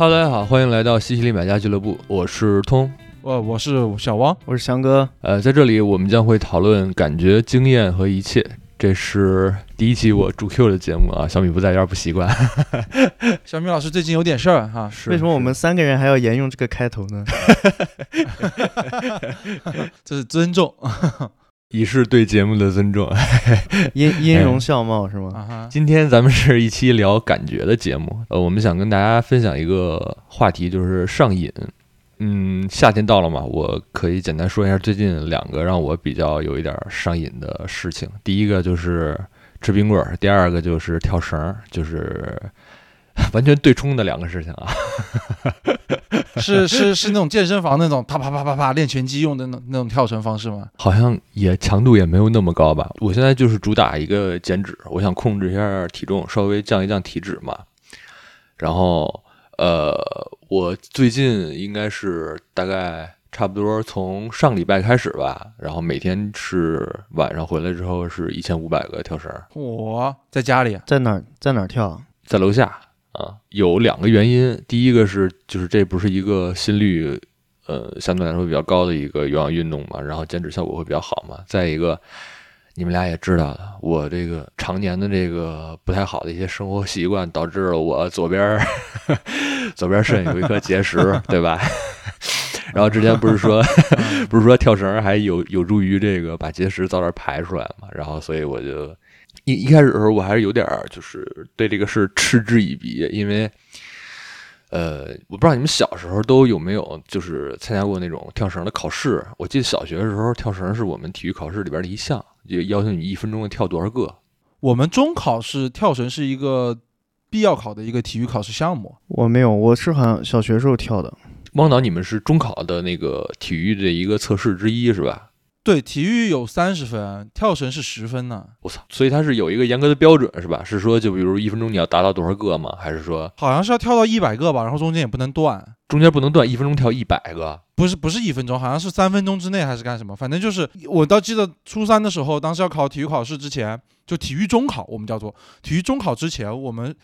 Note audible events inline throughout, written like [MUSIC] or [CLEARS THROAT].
Hello，大家好，欢迎来到西西里买家俱乐部，我是通。我我是小汪，我是翔哥。呃，在这里我们将会讨论感觉、经验和一切。这是第一期我主 Q 的节目啊，小米不在，有点不习惯。[LAUGHS] 小米老师最近有点事儿哈，是为什么我们三个人还要沿用这个开头呢？[LAUGHS] 这是尊重，以示对节目的尊重。[LAUGHS] 音音容笑貌是吗？今天咱们是一期聊感觉的节目，呃，我们想跟大家分享一个话题，就是上瘾。嗯，夏天到了嘛，我可以简单说一下最近两个让我比较有一点上瘾的事情。第一个就是吃冰棍儿，第二个就是跳绳儿，就是 [LAUGHS] 完全对冲的两个事情啊。[LAUGHS] 是是是那种健身房那种啪啪啪啪啪练拳击用的那那种跳绳方式吗？好像也强度也没有那么高吧。我现在就是主打一个减脂，我想控制一下体重，稍微降一降体脂嘛。然后呃，我最近应该是大概差不多从上礼拜开始吧，然后每天是晚上回来之后是一千五百个跳绳，我在家里，在哪儿在哪儿跳？在楼下啊。啊有两个原因，第一个是就是这不是一个心率呃相对来说比较高的一个有氧运动嘛，然后减脂效果会比较好嘛。再一个。你们俩也知道的，我这个常年的这个不太好的一些生活习惯，导致了我左边儿 [LAUGHS] 左边肾有一颗结石，[LAUGHS] 对吧？[LAUGHS] 然后之前不是说不是说跳绳还有有助于这个把结石早点排出来嘛？然后所以我就一一开始的时候我还是有点儿就是对这个事嗤之以鼻，因为呃我不知道你们小时候都有没有就是参加过那种跳绳的考试？我记得小学的时候跳绳是我们体育考试里边的一项。就要求你一分钟要跳多少个？我们中考是跳绳是一个必要考的一个体育考试项目。我没有，我是好像小学时候跳的。汪导，你们是中考的那个体育的一个测试之一是吧？对，体育有三十分，跳绳是十分呢。我操！所以它是有一个严格的标准是吧？是说就比如一分钟你要达到多少个吗？还是说好像是要跳到一百个吧？然后中间也不能断，中间不能断，一分钟跳一百个？不是不是一分钟，好像是三分钟之内还是干什么？反正就是我倒记得初三的时候，当时要考体育考试之前，就体育中考，我们叫做体育中考之前，我们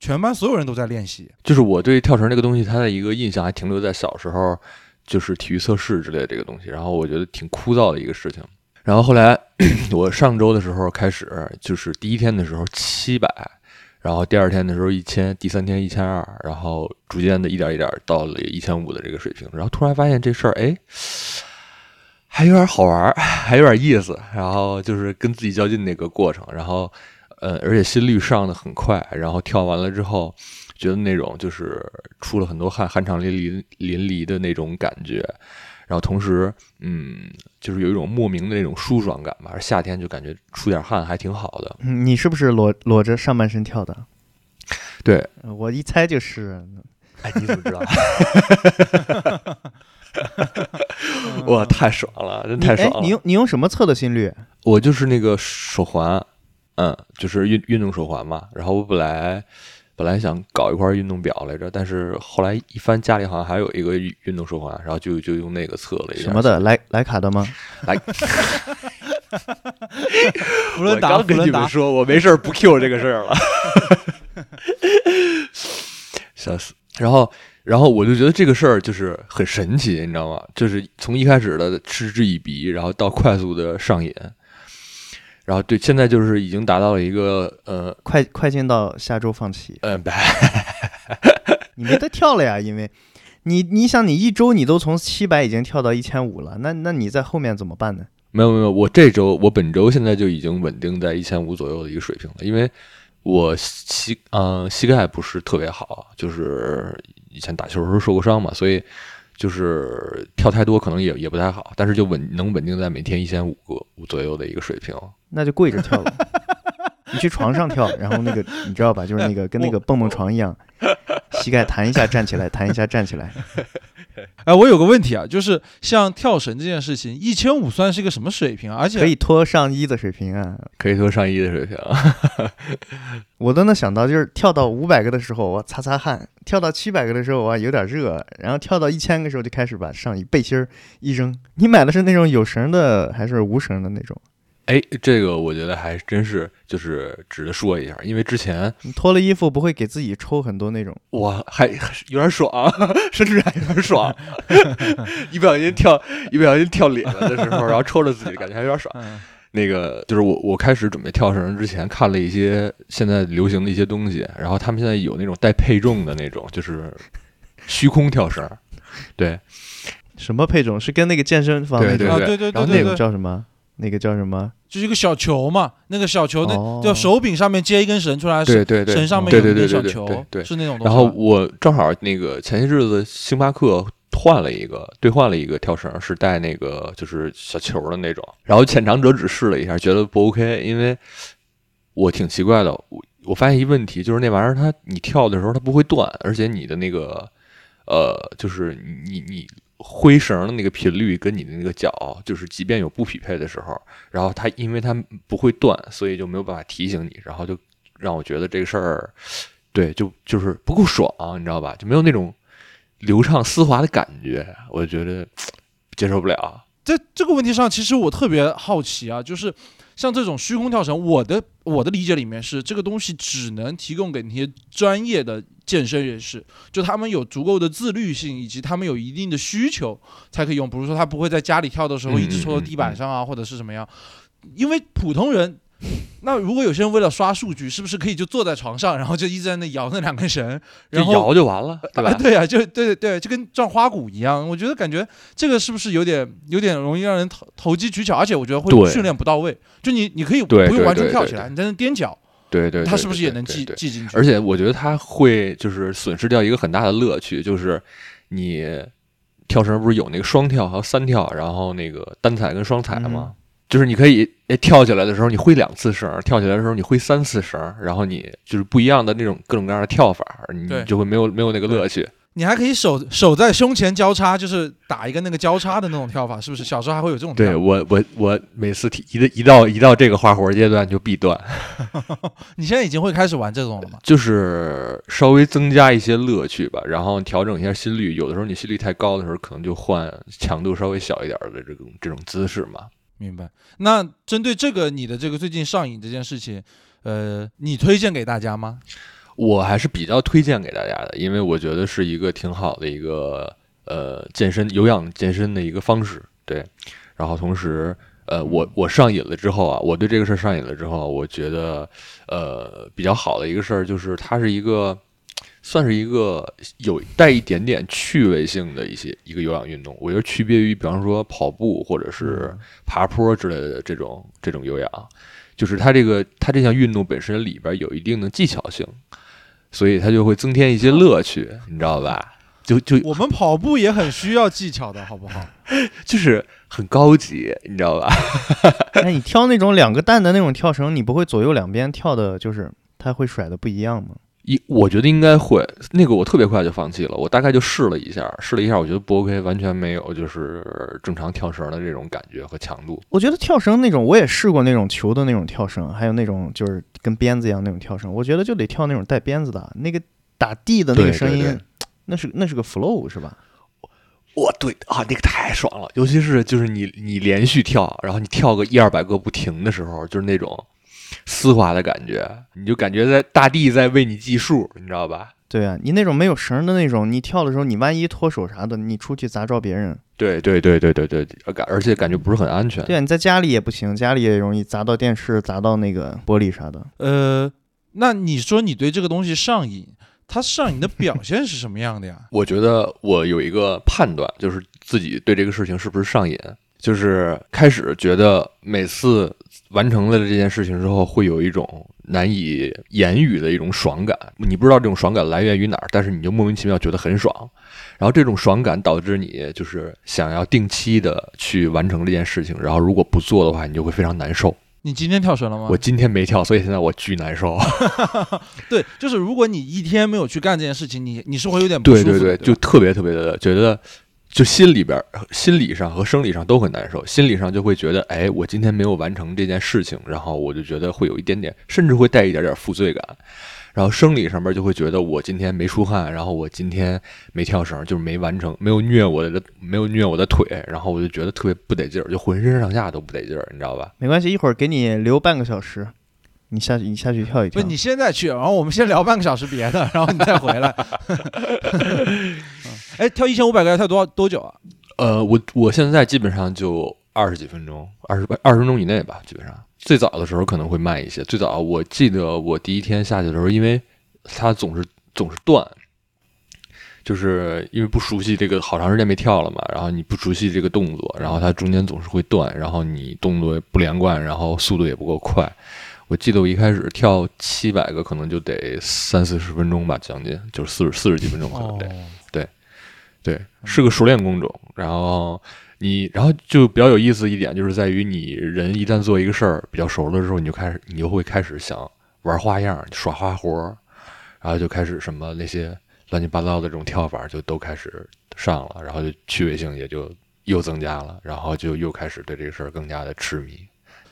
全班所有人都在练习。就是我对跳绳这个东西，它的一个印象还停留在小时候，就是体育测试之类的这个东西，然后我觉得挺枯燥的一个事情。然后后来 [CLEARS THROAT] 我上周的时候开始，就是第一天的时候七百，然后第二天的时候一千，第三天一千二，然后逐渐的一点一点到了一千五的这个水平。然后突然发现这事儿，哎，还有点好玩，还有点意思。然后就是跟自己较劲那个过程，然后呃，而且心率上的很快。然后跳完了之后，觉得那种就是出了很多汗，酣畅淋漓淋漓的那种感觉。然后同时，嗯，就是有一种莫名的那种舒爽感吧。夏天就感觉出点汗还挺好的。你是不是裸裸着上半身跳的？对，我一猜就是。哎，你怎么知道？[LAUGHS] 哇，太爽了，真太爽了！你用你用什么测的心率？我就是那个手环，嗯，就是运运动手环嘛。然后我本来。本来想搞一块运动表来着，但是后来一翻，家里好像还有一个运动手环，然后就就用那个测了一下。什么的？莱莱卡的吗？莱。[LAUGHS] 我刚跟你们说，我没事不 Q 这个事儿了。笑死！然后，然后我就觉得这个事儿就是很神奇，你知道吗？就是从一开始的嗤之以鼻，然后到快速的上瘾。然后对，现在就是已经达到了一个呃，快快进到下周放弃。嗯，不 [LAUGHS] [LAUGHS] 你没得跳了呀，因为你你想你一周你都从七百已经跳到一千五了，那那你在后面怎么办呢？没有没有，我这周我本周现在就已经稳定在一千五左右的一个水平了，因为我膝嗯膝盖不是特别好，就是以前打球的时候受过伤嘛，所以就是跳太多可能也也不太好，但是就稳能稳定在每天一千五个左右的一个水平。那就跪着跳了，[LAUGHS] 你去床上跳，然后那个你知道吧，就是那个跟那个蹦蹦床一样，膝盖弹一下站起来，弹一下站起来。哎，我有个问题啊，就是像跳绳这件事情，一千五算是一个什么水平啊？而且可以脱上衣的水平啊，可以脱上衣的水平啊。[LAUGHS] 我都能想到，就是跳到五百个的时候，我擦擦汗；跳到七百个的时候，我有点热；然后跳到一千个时候，就开始把上衣背心儿一扔。你买的是那种有绳的还是无绳的那种？哎，这个我觉得还真是就是值得说一下，因为之前你脱了衣服不会给自己抽很多那种？我还有点爽，[LAUGHS] 甚至还有点爽，[LAUGHS] 一不小心跳一不小心跳脸了的时候，然后抽着自己，感觉还有点爽。嗯那个就是我我开始准备跳绳之前看了一些现在流行的一些东西，然后他们现在有那种带配重的那种，就是虚空跳绳，对什么配重？是跟那个健身房那对对对对然后那个对对对，叫什么？那个叫什么？就是一个小球嘛，那个小球的哦手柄上面接一根绳出来，对对对绳上面有一对对对对对根小球对，对。是那种东西。然后我正好那个前些日子星巴克换了一个兑换了一个跳绳，是带那个就是小球的那种。然后浅尝辄止试了一下，觉得不 OK，因为我挺奇怪的，我我发现一问题，就是那玩意儿它你跳的时候它不会断，而且你的那个呃，就是你你挥绳的那个频率跟你的那个脚，就是即便有不匹配的时候，然后它因为它不会断，所以就没有办法提醒你，然后就让我觉得这个事儿，对，就就是不够爽，你知道吧？就没有那种流畅丝滑的感觉，我觉得 [TSK] 接受不了。在这个问题上，其实我特别好奇啊，就是像这种虚空跳绳，我的我的理解里面是这个东西只能提供给那些专业的健身人士，就他们有足够的自律性，以及他们有一定的需求才可以用。比如说他不会在家里跳的时候嗯一直戳到地板上啊，或者是什么样，因为普通人。那如果有些人为了刷数据，是不是可以就坐在床上，然后就一直在那摇那两根绳，然后摇就完了，对吧？啊对啊，[LAUGHS] 就对对，就跟转花鼓一样。我觉得感觉这个是不是有点有点容易让人投投机取巧，而且我觉得会训练不到位。就你你可以不对对用完全对对对跳起来，你在那踮脚，对对，他是不是也能记记记进去？而且我觉得他会就是损失掉一个很大的乐趣，就是你跳绳不是有那个双跳还有三跳，然后那个单踩跟双踩吗？就是你可以诶跳起来的时候你挥两次绳，跳起来的时候你挥三次绳，然后你就是不一样的那种各种各样的跳法，你就会没有没有那个乐趣。你还可以手手在胸前交叉，就是打一个那个交叉的那种跳法，是不是？小时候还会有这种跳对我我我每次提一的一到一到这个花活阶段就必断，[LAUGHS] 你现在已经会开始玩这种了吗？就是稍微增加一些乐趣吧，然后调整一下心率。有的时候你心率太高的时候，可能就换强度稍微小一点的这种这种姿势嘛。明白。那针对这个你的这个最近上瘾这件事情，呃，你推荐给大家吗？我还是比较推荐给大家的，因为我觉得是一个挺好的一个呃健身有氧健身的一个方式。对，然后同时呃，我我上瘾了之后啊，我对这个事儿上瘾了之后，我觉得呃比较好的一个事儿就是它是一个算是一个有带一点点趣味性的一些一个有氧运动。我觉得区别于比方说跑步或者是爬坡之类的这种这种有氧，就是它这个它这项运动本身里边有一定的技巧性。所以它就会增添一些乐趣，你知道吧？就就我们跑步也很需要技巧的，好不好？[LAUGHS] 就是很高级，你知道吧？[LAUGHS] 那你跳那种两个蛋的那种跳绳，你不会左右两边跳的，就是它会甩的不一样吗？一我觉得应该会，那个我特别快就放弃了，我大概就试了一下，试了一下，我觉得不 OK，完全没有就是正常跳绳的这种感觉和强度。我觉得跳绳那种，我也试过那种球的那种跳绳，还有那种就是跟鞭子一样那种跳绳，我觉得就得跳那种带鞭子的，那个打地的那个声音，对 [TSK] 那是那是个 flow 是吧？哇，对啊，那个太爽了，尤其是就是你你连续跳，然后你跳个一二百个不停的时候，就是那种丝滑的感觉，你就感觉在大地在为你计数，你知道吧？对啊，你那种没有绳的那种，你跳的时候，你万一脱手啥的，你出去砸着别人。对对对对对对，而感而且感觉不是很安全。对啊，你在家里也不行，家里也容易砸到电视、砸到那个玻璃啥的。呃，那你说你对这个东西上瘾，它上瘾的表现是什么样的呀？[LAUGHS] 我觉得我有一个判断，就是自己对这个事情是不是上瘾，就是开始觉得每次完成了这件事情之后，会有一种难以言语的一种爽感。你不知道这种爽感来源于哪儿，但是你就莫名其妙觉得很爽。然后这种爽感导致你就是想要定期的去完成这件事情，然后如果不做的话，你就会非常难受。你今天跳绳了吗？我今天没跳，所以现在我巨难受。对，就是如果你一天没有去干这件事情，你你是会有点不舒服的，对对对，就特别特别的觉得，就心里边儿、心理上和生理上都很难受。心理上就会觉得，哎，我今天没有完成这件事情，然后我就觉得会有一点点，甚至会带一点点负罪感。然后生理上面就会觉得我今天没出汗，然后我今天没跳绳，就是没完成，没有虐我的，没有虐我的腿，然后我就觉得特别不得劲儿，就浑身上下都不得劲儿，你知道吧？没关系，一会儿给你留半个小时，[LAUGHS] 你下去你下去跳一跳。不 [LAUGHS] 你现在去，然后我们先聊半个小时别的，然后你再回来。嗯哎，跳一千五百个要跳多少多久啊？呃，我我现在基本上就二十几分钟，二十二十分钟以内吧，基本上。最早的时候可能会慢一些，最早我记得我第一天下去的时候，因为它总是总是断，就是因为不熟悉这个，好长时间没跳了嘛，然后你不熟悉这个动作，然后它中间总是会断，然后你动作不连贯，然后速度也不够快。我记得我一开始跳七百个，可能就得三四十分钟吧，将近就是四十四十几分钟可能得。哦对，是个熟练工种。然后你，然后就比较有意思一点，就是在于你人一旦做一个事儿比较熟了之后，你就开始，你就会开始想玩花样、耍花活儿，然后就开始什么那些乱七八糟的这种跳法就都开始上了，然后就趣味性也就又增加了，然后就又开始对这个事儿更加的痴迷。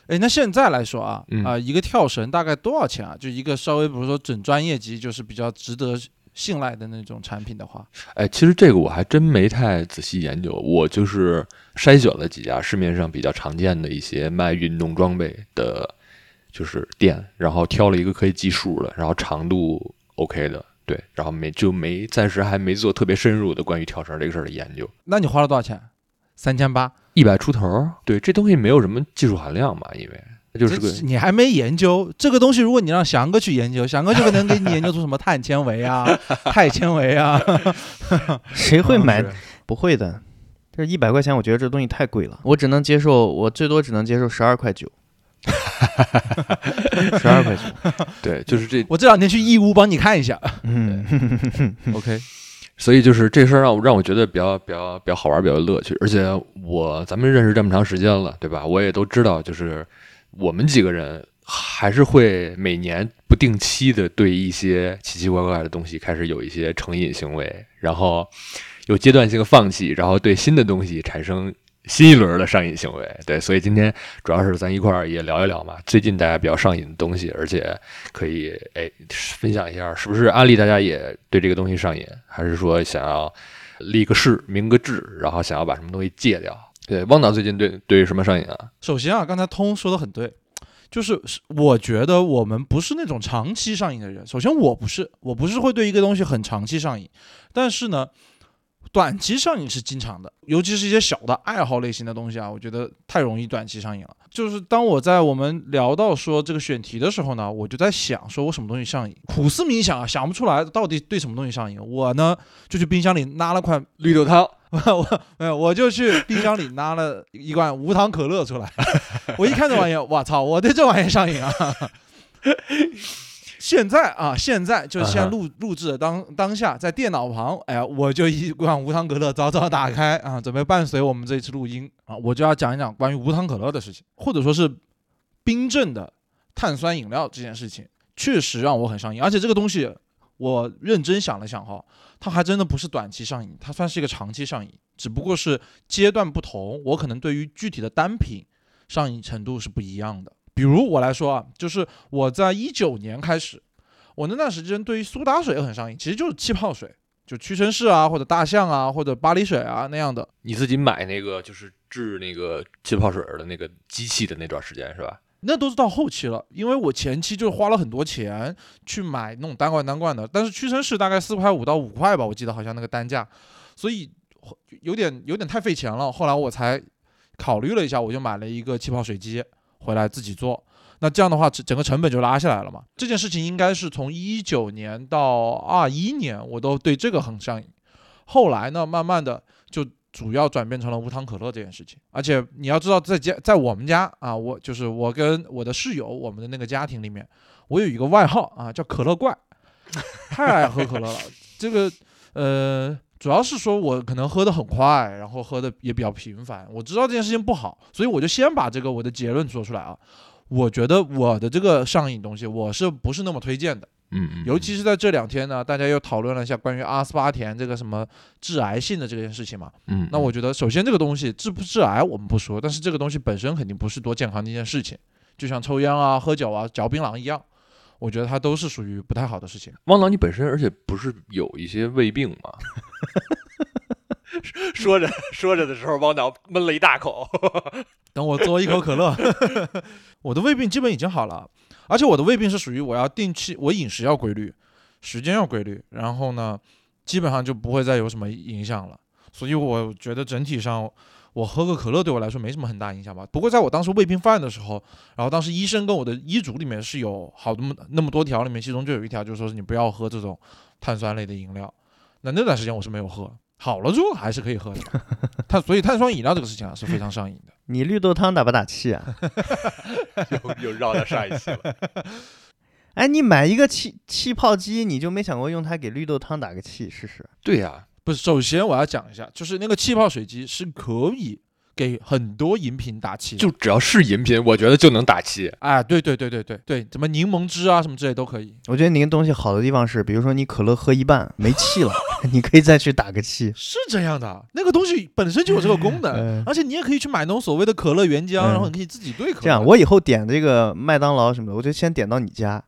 哎，那现在来说啊，啊、嗯一个跳绳大概多少钱啊？就一个稍微比如说准专业级，就是比较值得信赖的那种产品的话，哎，其实这个我还真没太仔细研究，我就是筛选了几家市面上比较常见的一些卖运动装备的，就是店，然后挑了一个可以计数的，然后长度 OK 的，对，然后没就没暂时还没做特别深入的关于跳绳这个事儿的研究。那你花了多少钱？三千八，一百出头儿，对，这东西没有什么技术含量嘛，因为它就是个你还没研究这个东西。如果你让翔哥去研究，翔哥就可能给你研究出什么碳纤维啊、[LAUGHS] 钛纤维啊。[LAUGHS] 谁会买？不会的，这一百块钱，我觉得这东西太贵了，我只能接受，我最多只能接受十二块九，十二块九。[LAUGHS] 对，就是这，我这两天去义乌帮你看一下。嗯，OK，所以就是这事儿让我让我觉得比较比较比较好玩，比较有乐趣。而且我咱们认识这么长时间了，对吧？我也都知道，就是我们几个人还是会每年不定期的对一些奇奇怪怪的东西开始有一些成瘾行为，然后有阶段性的放弃，然后对新的东西产生新一轮的上瘾行为。对，所以今天主要是咱一块儿也聊一聊嘛，最近大家比较上瘾的东西，而且可以哎分享一下，是不是安利大家也对这个东西上瘾，还是说想要立个誓、明个志，然后想要把什么东西戒掉？对，汪导最近对对什么上瘾啊？首先啊，刚才通说的很对，就是是我觉得我们不是那种长期上瘾的人。首先我不是，我不是会对一个东西很长期上瘾，但是呢，短期上瘾是经常的，尤其是一些小的爱好类型的东西啊，我觉得太容易短期上瘾了。就是当我在我们聊到说这个选题的时候呢，我就在想，说我什么东西上瘾？苦思冥想啊，想不出来到底对什么东西上瘾。我呢就去冰箱里拿了块绿豆汤，[LAUGHS] 我没有，我就去冰箱里拿了一罐无糖可乐出来。[LAUGHS] 我一看这玩意儿，我操，我对这玩意儿上瘾啊！现在啊，现在就现在录录制的当当下，在电脑旁，哎呀，我就一罐无糖可乐早早打开啊，准备伴随我们这一次录音啊，我就要讲一讲关于无糖可乐的事情，或者说是冰镇的碳酸饮料这件事情，确实让我很上瘾，而且这个东西我认真想了想哈，它还真的不是短期上瘾，它算是一个长期上瘾，只不过是阶段不同，我可能对于具体的单品上瘾程度是不一样的。比如我来说啊，就是我在一九年开始，我那段时间对于苏打水很上瘾，其实就是气泡水，就屈臣氏啊，或者大象啊，或者巴黎水啊那样的。你自己买那个就是制那个气泡水的那个机器的那段时间是吧？那都是到后期了，因为我前期就花了很多钱去买那种单罐单罐的，但是屈臣氏大概四块五到五块吧，我记得好像那个单价，所以有点有点太费钱了。后来我才考虑了一下，我就买了一个气泡水机回来自己做。那这样的话，整整个成本就拉下来了嘛。这件事情应该是从一九年到二一年，我都对这个很上瘾。后来呢，慢慢的就主要转变成了无糖可乐这件事情。而且你要知道，在家在我们家啊，我就是我跟我的室友，我们的那个家庭里面，我有一个外号啊，叫可乐怪，太爱喝可乐了。这个呃，主要是说我可能喝得很快，然后喝的也比较频繁。我知道这件事情不好，所以我就先把这个我的结论说出来啊。我觉得我的这个上瘾东西，我是不是那么推荐的？嗯嗯，尤其是在这两天呢，大家又讨论了一下关于阿斯巴甜这个什么致癌性的这件事情嘛。嗯，那我觉得，首先这个东西致不致癌我们不说，但是这个东西本身肯定不是多健康的一件事情，就像抽烟啊、喝酒啊、嚼槟榔一样。我觉得它都是属于不太好的事情。汪导，你本身而且不是有一些胃病吗？[LAUGHS] 说着说着的时候，汪导闷了一大口。[LAUGHS] 等我嘬一口可乐，[LAUGHS] 我的胃病基本已经好了，而且我的胃病是属于我要定期，我饮食要规律，时间要规律，然后呢，基本上就不会再有什么影响了。所以我觉得整体上，我喝个可乐对我来说没什么很大影响吧。不过在我当时胃病犯的时候，然后当时医生跟我的医嘱里面是有好那么那么多条，里面其中就有一条就是说是你不要喝这种碳酸类的饮料。那那段时间我是没有喝，好了之后还是可以喝的。碳所以碳酸饮料这个事情啊是非常上瘾的。[LAUGHS] 你绿豆汤打不打气啊？[LAUGHS] 又又绕到上一期了。[LAUGHS] 哎，你买一个气气泡机，你就没想过用它给绿豆汤打个气试试？对呀、不是，首先我要讲一下，就是那个气泡水机是可以给很多饮品打气，就只要是饮品，我觉得就能打气。哎，对对对对对对，什么柠檬汁啊什么之类都可以。我觉得你那个东西好的地方是，比如说你可乐喝一半没气了，你可以再去打个气。是这样的，那个东西本身就有这个功能，嗯而且你也可以去买那种所谓的可乐原浆，嗯然后你可以自己兑可乐。这样，我以后点这个麦当劳什么的，我就先点到你家，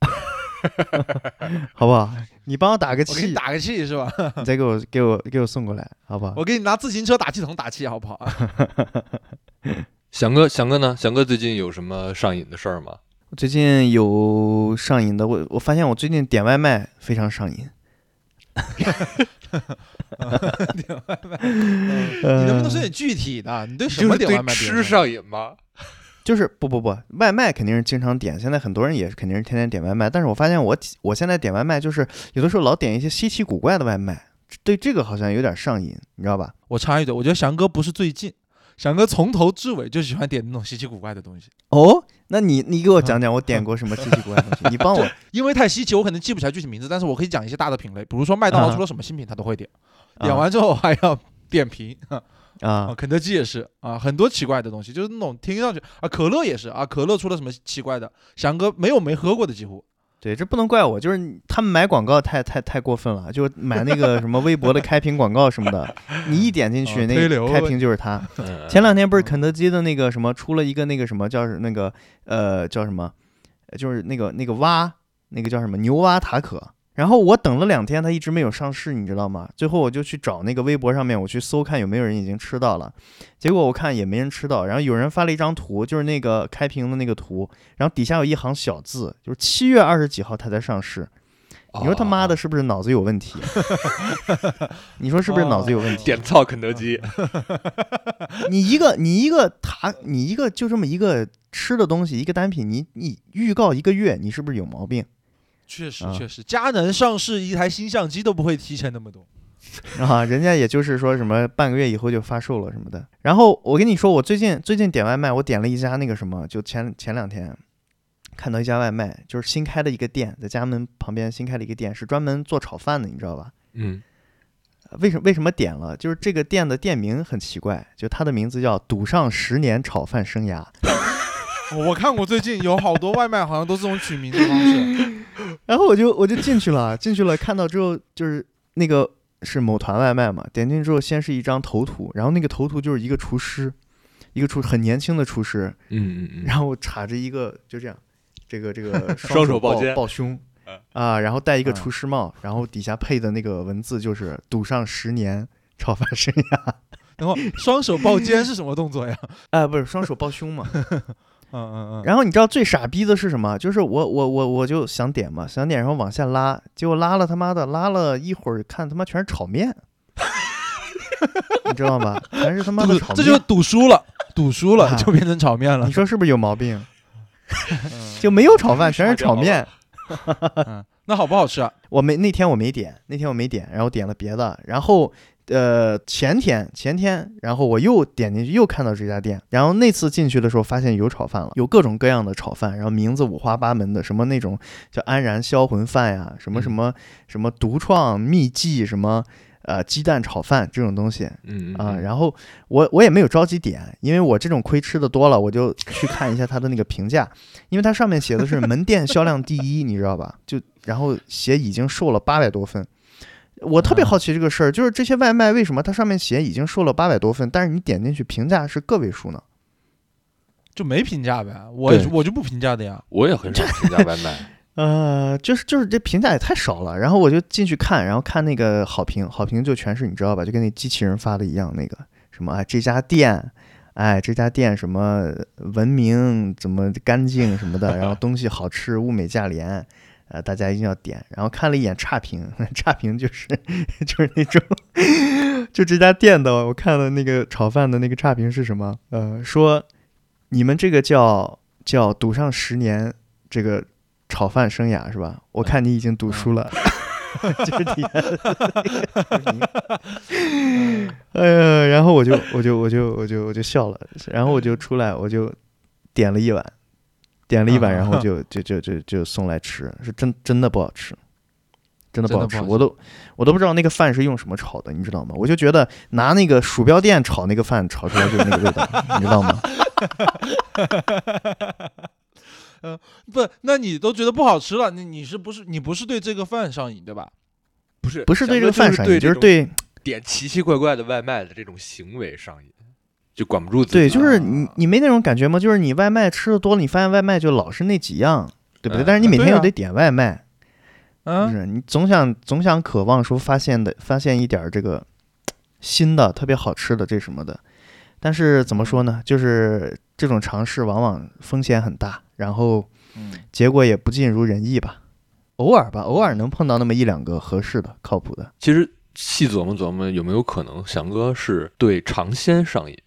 [LAUGHS] 好不好？你帮我打个气，我给你打个气是吧？你再给我给我给我送过来，好不好？我给你拿自行车打气筒打气好不好？[LAUGHS] 翔哥，翔哥呢？翔哥最近有什么上瘾的事儿吗？最近有上瘾的，我我发现我最近点外卖非常上瘾。[LAUGHS] 你能不能说点具体的？你对什么点外卖点吃上瘾吗？就是不不不，外卖肯定是经常点，现在很多人也是肯定是天天点外卖。但是我发现我我现在点外卖，就是有的时候老点一些稀奇古怪的外卖，对这个好像有点上瘾，你知道吧？我插一嘴，我觉得翔哥不是最近，翔哥从头至尾就喜欢点那种稀奇古怪的东西，哦，那你你给我讲讲我点过什么稀奇古怪的东西？你帮我 [LAUGHS] 因为太稀奇，我可能记不起来具体名字，但是我可以讲一些大的品类，比如说麦当劳啊出了什么新品，他都会点，[LAUGHS] 点完之后还要点评。[LAUGHS] 啊啊，肯德基也是啊，很多奇怪的东西，就是那种听上去啊，可乐也是啊，可乐出了什么奇怪的，翔哥没有没喝过的几乎。对，这不能怪我，就是他们买广告太太太过分了，就买那个什么微博的开屏广告什么的，你一点进去，那个开屏就是他。嗯前两天不是肯德基的那个什么出了一个那个什么叫那个呃叫什么，呃就是那个那个蛙那个叫什么牛蛙塔可。然后我等了两天，它一直没有上市，你知道吗？最后我就去找那个微博上面，我去搜看有没有人已经吃到了。结果我看也没人吃到，然后有人发了一张图，就是那个开屏的那个图，然后底下有一行小字，就是七月二十几号它才上市。你说他妈的是不是脑子有问题？你说是不是脑子有问题？点操肯德基，[LAUGHS] 你一个你一个塔，你一个就这么一个吃的东西，一个单品，你你预告一个月，你是不是有毛病啊确实确实，佳能上市一台新相机都不会提前那么多。[LAUGHS] 啊？人家也就是说什么半个月以后就发售了什么的。然后我跟你说，我最近最近点外卖，我点了一家那个什么，就前前两天看到一家外卖，就是新开的一个店，在家门旁边新开了一个店，是专门做炒饭的，你知道吧？嗯，为什么为什么点了？就是这个店的店名很奇怪，就它的名字叫“赌上十年炒饭生涯”。[LAUGHS] 我我看过最近有好多外卖好像都是这种取名的方式。然后我就我就进去了，进去了，看到之后就是那个是某团外卖嘛，点进去之后先是一张头图，然后那个头图就是一个厨师，一个厨很年轻的厨师，嗯嗯嗯，然后插着一个就这样，这个这个 [LAUGHS] 双手抱抱肩抱胸嗯啊，然后戴一个嗯厨师帽，然后底下配的那个文字就是“赌上十年炒饭生涯然后双手抱肩是什么动作呀？”，啊，[LAUGHS] 不是双手抱胸嘛。嗯嗯嗯。然后你知道最傻逼的是什么？就是我我我我就想点嘛，想点，然后往下拉，结果拉了他妈的拉了一会儿，看他妈全是炒面，[LAUGHS] 你知道吗？全是他妈的炒面，这就赌输了，[LAUGHS] 赌输了啊就变成炒面了你。说是不是有毛病？嗯就没有炒饭，全是炒面。嗯那好不好吃啊？[LAUGHS] 我没那天我没点，那天我没点，然后点了别的，然后呃前天前天，然后我又点进去又看到这家店，然后那次进去的时候发现有炒饭了，有各种各样的炒饭，然后名字五花八门的，什么那种叫安然销魂饭呀，什么什么什么独创秘技，什么呃鸡蛋炒饭这种东西，嗯啊，然后我我也没有着急点，因为我这种亏吃的多了，我就去看一下它的那个评价，因为它上面写的是门店销量第一，你知道吧？就然后写已经售了八百多份。我特别好奇这个事儿，就是这些外卖为什么它上面写已经售了八百多份，但是你点进去评价是个位数呢？就没评价呗，我对我就不评价的呀。我也很少评价外卖。[LAUGHS] 呃，就是就是这评价也太少了，然后我就进去看，然后看那个好评，好评就全是你知道吧，就跟那机器人发的一样，那个什么哎这家店，哎这家店什么文明怎么干净什么的，然后东西好吃，物美价廉，呃大家一定要点。然后看了一眼差评，[LAUGHS] 差评就是就是那种就这家店的，我看了那个炒饭的那个差评是什么？呃，说你们这个叫叫赌上十年这个。炒饭生涯是吧？我看你已经赌输了，[LAUGHS] 就是底下，[LAUGHS] 哎呀，然后我就我就我就我就我就笑了，然后我就出来，我就点了一碗，点了一碗，然后就就就就就送来吃，是真真的不好吃，真的不好吃，我都我都不知道那个饭是用什么炒的，你知道吗？我就觉得拿那个鼠标垫炒那个饭，炒出来就是那个味道，你知道吗？[LAUGHS] 嗯，不，那你都觉得不好吃了，你你是不是你不是对这个饭上瘾对吧？不是，不是对这个饭上瘾，就是对点奇奇怪怪的外卖的这种行为上瘾，就管不住自己。对，就是你你没那种感觉吗？就是你外卖吃的多了，你发现外卖就老是那几样，对不对？但是你每天又得点外卖，嗯，是你总想总想渴望说发现的发现一点这个新的特别好吃的这什么的，但是怎么说呢？就是这种尝试往往风险很大。然后，结果也不尽如人意吧，偶尔吧，偶尔能碰到那么一两个合适的、靠谱的。其实细琢磨琢磨，有没有可能翔哥是对尝鲜上瘾？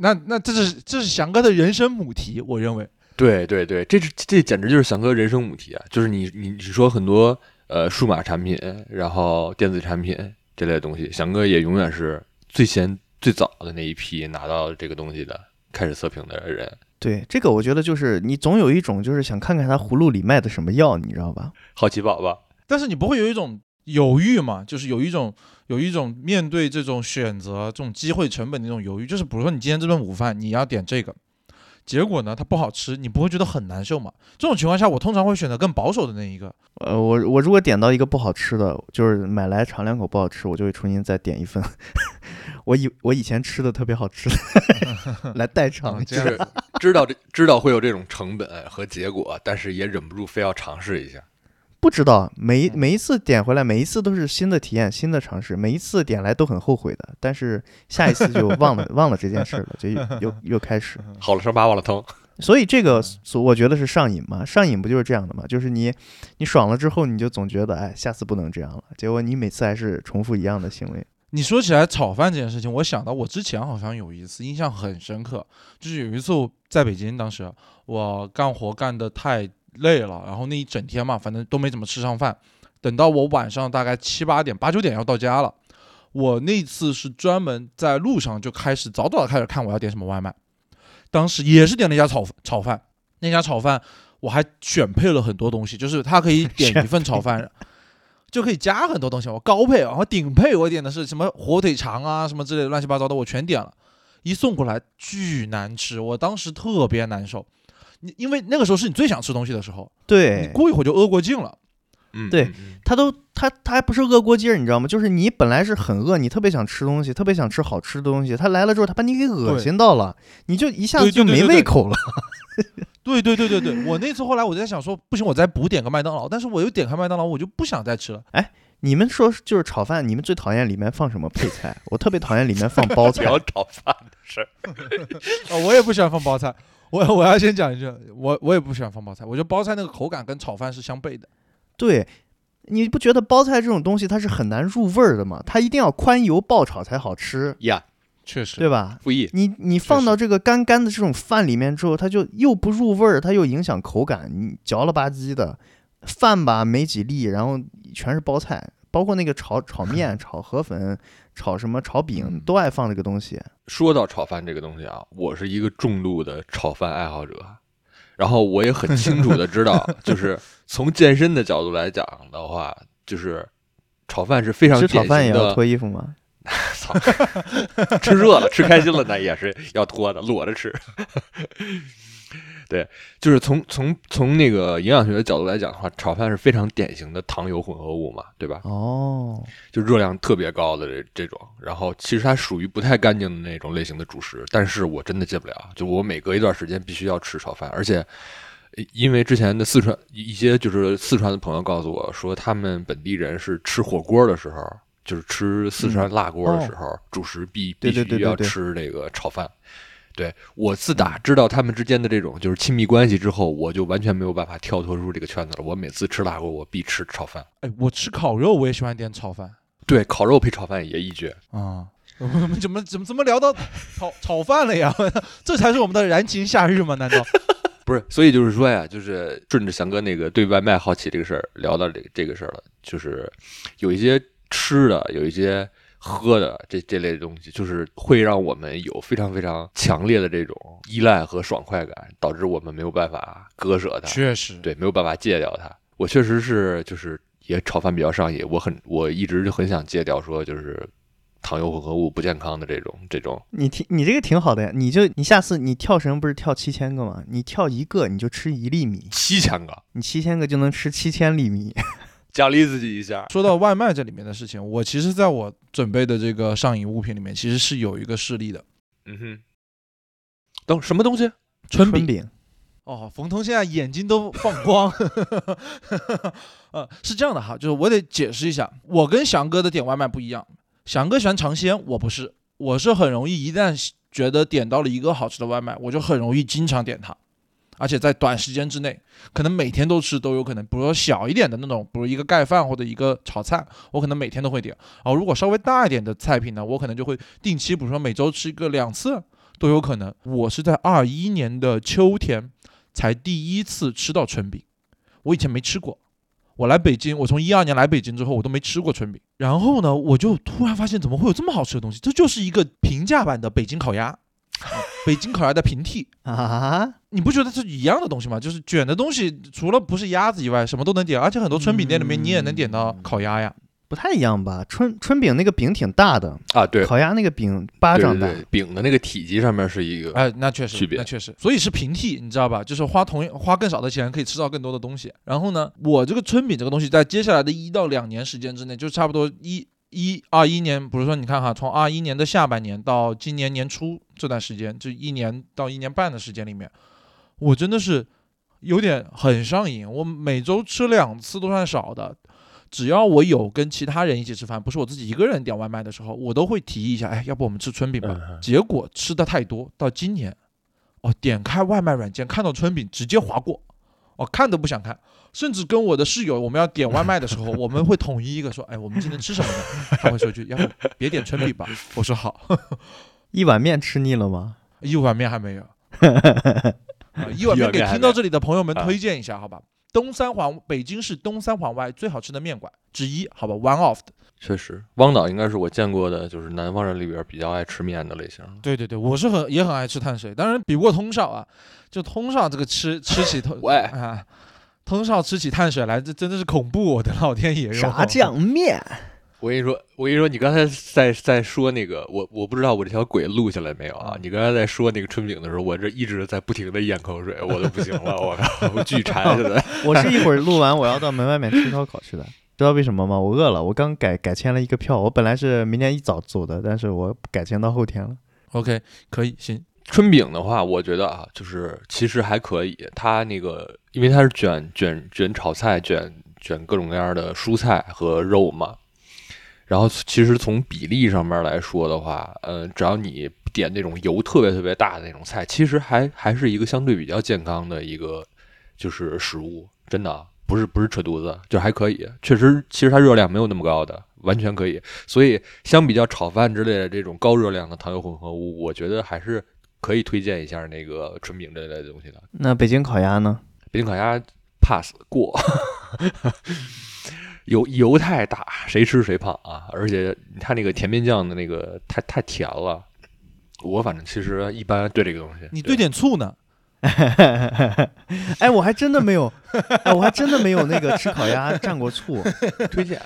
那那这是这是翔哥的人生母题，我认为。对对对，这是这简直就是翔哥人生母题啊！就是你你你说很多呃数码产品，然后电子产品这类东西，翔哥也永远是最先最早的那一批拿到这个东西的，开始测评的人。对这个，我觉得就是你总有一种就是想看看他葫芦里卖的什么药，你知道吧？好奇宝宝。但是你不会有一种犹豫嘛？就是有一种有一种面对这种选择、这种机会成本的那种犹豫。就是比如说你今天这顿午饭你要点这个，结果呢它不好吃，你不会觉得很难受吗？这种情况下，我通常会选择更保守的那一个。呃，我我如果点到一个不好吃的，就是买来尝两口不好吃，我就会重新再点一份。[LAUGHS] 我以我以前吃的特别好吃的 [LAUGHS] 来代尝，就是知道这知道会有这种成本和结果，但是也忍不住非要尝试一下。不知道每每一次点回来，每一次都是新的体验、新的尝试，每一次点来都很后悔的，但是下一次就忘了 [LAUGHS] 忘了这件事了，就又 [LAUGHS] 又开始好了伤疤忘了疼。所以这个我觉得是上瘾嘛，上瘾不就是这样的嘛？就是你你爽了之后，你就总觉得哎，下次不能这样了，结果你每次还是重复一样的行为。你说起来炒饭这件事情，我想到我之前好像有一次印象很深刻，就是有一次我在北京，当时我干活干得太累了，然后那一整天嘛，反正都没怎么吃上饭。等到我晚上大概七八点、八九点要到家了，我那次是专门在路上就开始早早的开始看我要点什么外卖。当时也是点了一家炒炒饭，那家炒饭我还选配了很多东西，就是它可以点 [LAUGHS] 一份炒饭。就可以加很多东西，我高配，然后顶配我点的是什么火腿肠啊，什么之类的乱七八糟的，我全点了。一送过来巨难吃，我当时特别难受。你因为那个时候是你最想吃东西的时候，对，你过一会儿就饿过劲了。嗯，对他都他他还不是饿过劲儿，你知道吗？就是你本来是很饿，你特别想吃东西，特别想吃好吃的东西，他来了之后，他把你给恶心到了，你就一下子就没胃口了。[LAUGHS] 对对对对对，我那次后来我在想说，不行，我再补点个麦当劳，但是我又点开麦当劳，我就不想再吃了。哎，你们说就是炒饭，你们最讨厌里面放什么配菜？我特别讨厌里面放 [LAUGHS] 包菜。聊炒饭的事儿，哦，[LAUGHS] 我也不喜欢放包菜。我我要先讲一句，我我也不喜欢放包菜，我觉得包菜那个口感跟炒饭是相悖的。对，你不觉得包菜这种东西它是很难入味儿的吗？它一定要宽油爆炒才好吃呀。确实，对吧？不易。你你放到这个干干的这种饭里面之后，它就又不入味儿，它又影响口感，你嚼了吧唧的。饭吧没几粒，然后全是包菜，包括那个炒炒面、[LAUGHS] 炒河粉、炒什么炒饼，都爱放这个东西。说到炒饭这个东西啊，我是一个重度的炒饭爱好者，然后我也很清楚的知道，[LAUGHS] 就是从健身的角度来讲的话，就是炒饭是非常吃炒饭也要脱衣服吗？[LAUGHS] 操！吃热了，吃开心了，那也是要脱的，裸着吃。对，就是从从从那个营养学的角度来讲的话，炒饭是非常典型的糖油混合物嘛，对吧？哦，就热量特别高的这这种，然后其实它属于不太干净的那种类型的主食，但是我真的戒不了，就我每隔一段时间必须要吃炒饭，而且因为之前的四川一一些就是四川的朋友告诉我说，他们本地人是吃火锅的时候，就是吃四川辣锅的时候，主食必必须要吃这个炒饭。对我自打知道他们之间的这种就是亲密关系之后，我就完全没有办法跳脱出这个圈子了。我每次吃辣锅，我必吃炒饭。哎，我吃烤肉我也喜欢点炒饭对，烤肉配炒饭也一绝。啊。我们怎么怎么怎么聊到炒炒饭了呀？[LAUGHS] 这才是我们的燃情夏日吗？难道？[LAUGHS] 不是，所以就是说呀，就是顺着翔哥那个对外卖好奇这个事儿聊到这个这个事儿了，就是有一些吃的，有一些喝的这这类的东西，就是会让我们有非常非常强烈的这种依赖和爽快感，导致我们没有办法割舍它，确实，对，没有办法戒掉它。我确实是就是也炒饭比较上瘾，我很我一直就很想戒掉说就是糖油混合物不健康的这种这种，你挺你这个挺好的呀，你就你下次你跳绳不是跳七千个吗？你跳一个你就吃一粒米，七千个，你七千个就能吃七千粒米。奖励自己一下。说到外卖这里面的事情，我其实在我准备的这个上瘾物品里面，其实是有一个事例的嗯哼，等什么东西？春饼。春饼，哦，冯彤现在眼睛都放光。[LAUGHS] 呃，是这样的哈，就是我得解释一下，我跟翔哥的点外卖不一样。翔哥喜欢尝鲜，我不是，我是很容易一旦觉得点到了一个好吃的外卖，我就很容易经常点它，而且在短时间之内，可能每天都吃都有可能。比如说小一点的那种，比如一个盖饭或者一个炒菜，我可能每天都会点。然后如果稍微大一点的菜品呢，我可能就会定期，比如说每周吃一个两次都有可能。我是在二一年的秋天才第一次吃到春饼，我以前没吃过。我来北京，我从一二年来北京之后，我都没吃过春饼。然后呢，我就突然发现，怎么会有这么好吃的东西？这就是一个平价版的北京烤鸭，北京烤鸭的平替。啊，你不觉得是一样的东西吗？就是卷的东西，除了不是鸭子以外，什么都能点，而且很多春饼店里面你也能点到烤鸭呀。不太一样吧？春春饼那个饼挺大的，啊，对，烤鸭那个饼巴掌大。对对对，饼的那个体积上面是一个，哎，那确实，区别那确实，所以是平替，你知道吧？就是花同样花更少的钱可以吃到更多的东西。然后呢，我这个春饼这个东西，在接下来的一到两年时间之内，就差不多一一二一年，比如说你看哈，从二一年的下半年到今年年初这段时间，就一年到一年半的时间里面，我真的是有点很上瘾。我每周吃两次都算少的。只要我有跟其他人一起吃饭，不是我自己一个人点外卖的时候，我都会提议一下，哎，要不我们吃春饼吧？嗯结果吃的太多，到今年，哦，点开外卖软件看到春饼直接划过，哦，看都不想看，甚至跟我的室友我们要点外卖的时候，[LAUGHS] 我们会统一一个说，哎，我们今天吃什么呢？他会说一句，要不别点春 [LAUGHS] 饼吧？我说好，一碗面吃腻了吗？一碗面还没有，[LAUGHS] 啊一碗面给听到这里的朋友们啊推荐一下，好吧？东三环，北京市东三环外最好吃的面馆之一，好吧，one of 的。确实，汪导应该是我见过的，就是南方人里边比较爱吃面的类型。对对对，我是很也很爱吃碳水，当然比不过通少啊。就通少这个吃 [LAUGHS] 吃起通喂啊，通少吃起碳水来，这真的是恐怖！我的老天爷哟！炸酱面，我跟你说，我跟你说，你刚才在在说那个，我我不知道我这条鬼录下来没有啊？你刚才在说那个春饼的时候，我这一直在不停的咽口水，我都不行了，我靠，我巨馋现在。[LAUGHS] 我是一会儿录完我要到门外面吃烧烤去的。知道为什么吗？我饿了，我刚改改签了一个票，我本来是明天一早走的，但是我改签到后天了。OK，可以行。春饼的话，我觉得啊，就是其实还可以。它那个，因为它是卷卷卷炒菜，卷卷各种各样的蔬菜和肉嘛。然后其实从比例上面来说的话，嗯，只要你点那种油特别特别大的那种菜，其实还还是一个相对比较健康的一个就是食物，真的啊不是不是扯犊子，就还可以。确实，其实它热量没有那么高的，完全可以。所以相比较炒饭之类的这种高热量的糖油混合物，我觉得还是可以推荐一下那个春饼这类的东西的。那北京烤鸭呢？北京烤鸭 pass 过，[LAUGHS] 油油太大，谁吃谁胖啊！而且它那个甜面酱的那个太太甜了。我反正其实一般对这个东西，你兑点醋呢？[LAUGHS] 哎，我还真的没有，[LAUGHS] 哎，我还真的没有那个吃烤鸭蘸过醋。[LAUGHS] 推荐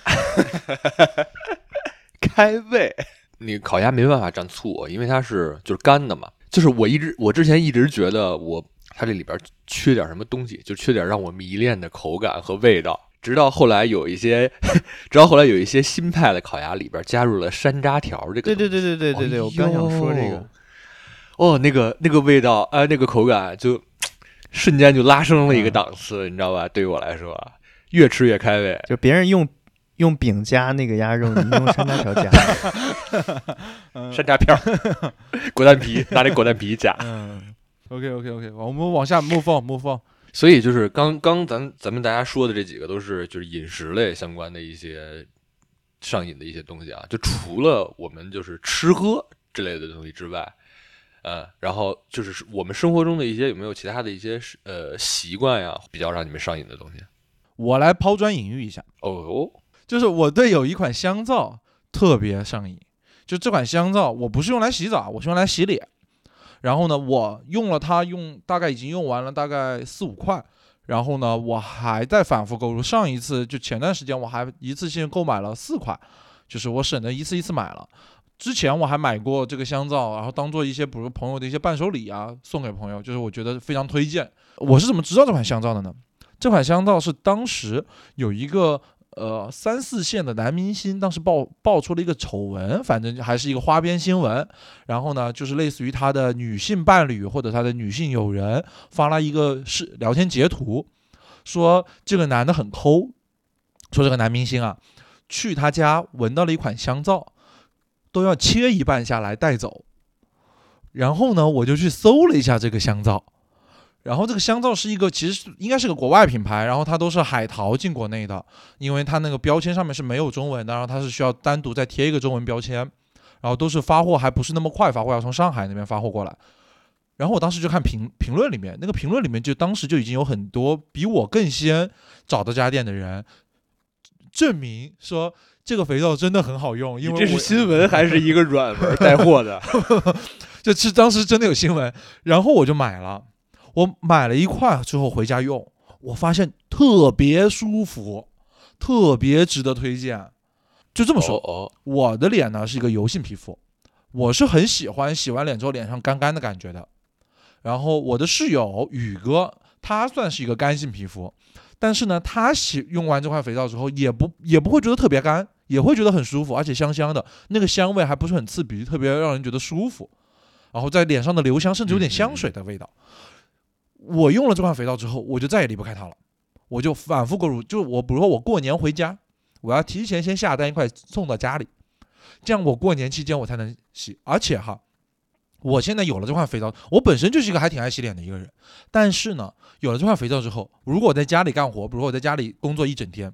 开胃。你烤鸭没办法蘸醋，因为它是就是干的嘛。就是我一直我之前一直觉得我它这里边缺点什么东西，就缺点让我迷恋的口感和味道。直到后来有一些，直到后来有一些新派的烤鸭里边加入了山楂条这个。对对对对对对对，我刚想说这个。。哦，那个那个味道，哎、那个口感就瞬间就拉升了一个嗯档次，你知道吧？对于我来说，啊越吃越开胃。就别人用用饼夹那个鸭肉，你用山楂条夹。山楂片儿、[LAUGHS] 果丹皮，拿那果丹皮夹。嗯，OK OK OK，我们往下 move on move on。所以就是刚刚咱咱们大家说的这几个都是就是饮食类相关的一些上瘾的一些东西啊，就除了我们就是吃喝之类的东西之外，呃，然后就是我们生活中的一些有没有其他的一些呃习惯呀，比较让你们上瘾的东西？我来抛砖引玉一下，哦，就是我对有一款香皂特别上瘾，就这款香皂我不是用来洗澡，我是用来洗脸。然后呢，我用了它用大概已经用完了大概四五块，然后呢，我还在反复购入。上一次就前段时间我还一次性购买了四块，就是我省得一次一次买了。之前我还买过这个香皂，然后当做一些比如朋友的一些伴手礼啊，送给朋友，就是我觉得非常推荐。我是怎么知道这款香皂的呢？这款香皂是当时有一个呃三四线的男明星，当时爆爆出了一个丑闻，反正还是一个花边新闻。然后呢，就是类似于他的女性伴侣或者他的女性友人发了一个是聊天截图，说这个男的很抠，说这个男明星啊去他家闻到了一款香皂，都要切一半下来带走。然后呢，我就去搜了一下这个香皂，然后这个香皂是一个其实应该是个国外品牌，然后它都是海淘进国内的，因为它那个标签上面是没有中文的，然后它是需要单独再贴一个中文标签，然后都是发货还不是那么快发货，要从上海那边发货过来。然后我当时就看评评论里面，那个评论里面就当时就已经有很多比我更先找到家店的人证明说这个肥皂真的很好用，因为这是新闻还是一个软文带货的？[LAUGHS] 就是当时真的有新闻，然后我就买了，我买了一块之后回家用，我发现特别舒服，特别值得推荐。就这么说，哦，我的脸呢是一个油性皮肤，我是很喜欢洗完脸之后脸上干干的感觉的。然后我的室友宇哥，他算是一个干性皮肤，但是呢，他洗用完这块肥皂之后，也不也不会觉得特别干，也会觉得很舒服，而且香香的，那个香味还不是很刺鼻，特别让人觉得舒服。然后在脸上的留香，甚至有点香水的味道。我用了这款肥皂之后，我就再也离不开它了，我就反复购入。就我比如说我过年回家，我要提前先下单一块送到家里，这样我过年期间我才能洗。而且哈，我现在有了这款肥皂，我本身就是一个还挺爱洗脸的一个人，但是呢，有了这款肥皂之后，如果我在家里干活，比如说我在家里工作一整天，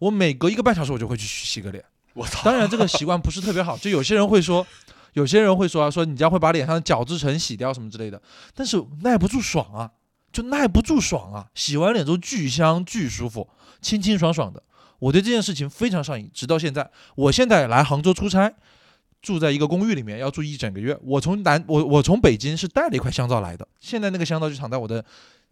我每隔一个半小时我就会去洗个脸。我操！当然这个习惯不是特别好，就有些人会说。有些人会说啊，说你这样会把脸上的角质层洗掉什么之类的，但是耐不住爽啊，就耐不住爽啊！洗完脸之后巨香巨舒服，清清爽爽的。我对这件事情非常上瘾，直到现在。我现在来杭州出差，住在一个公寓里面，要住一整个月。我从南我我从北京是带了一块香皂来的，现在那个香皂就躺在我的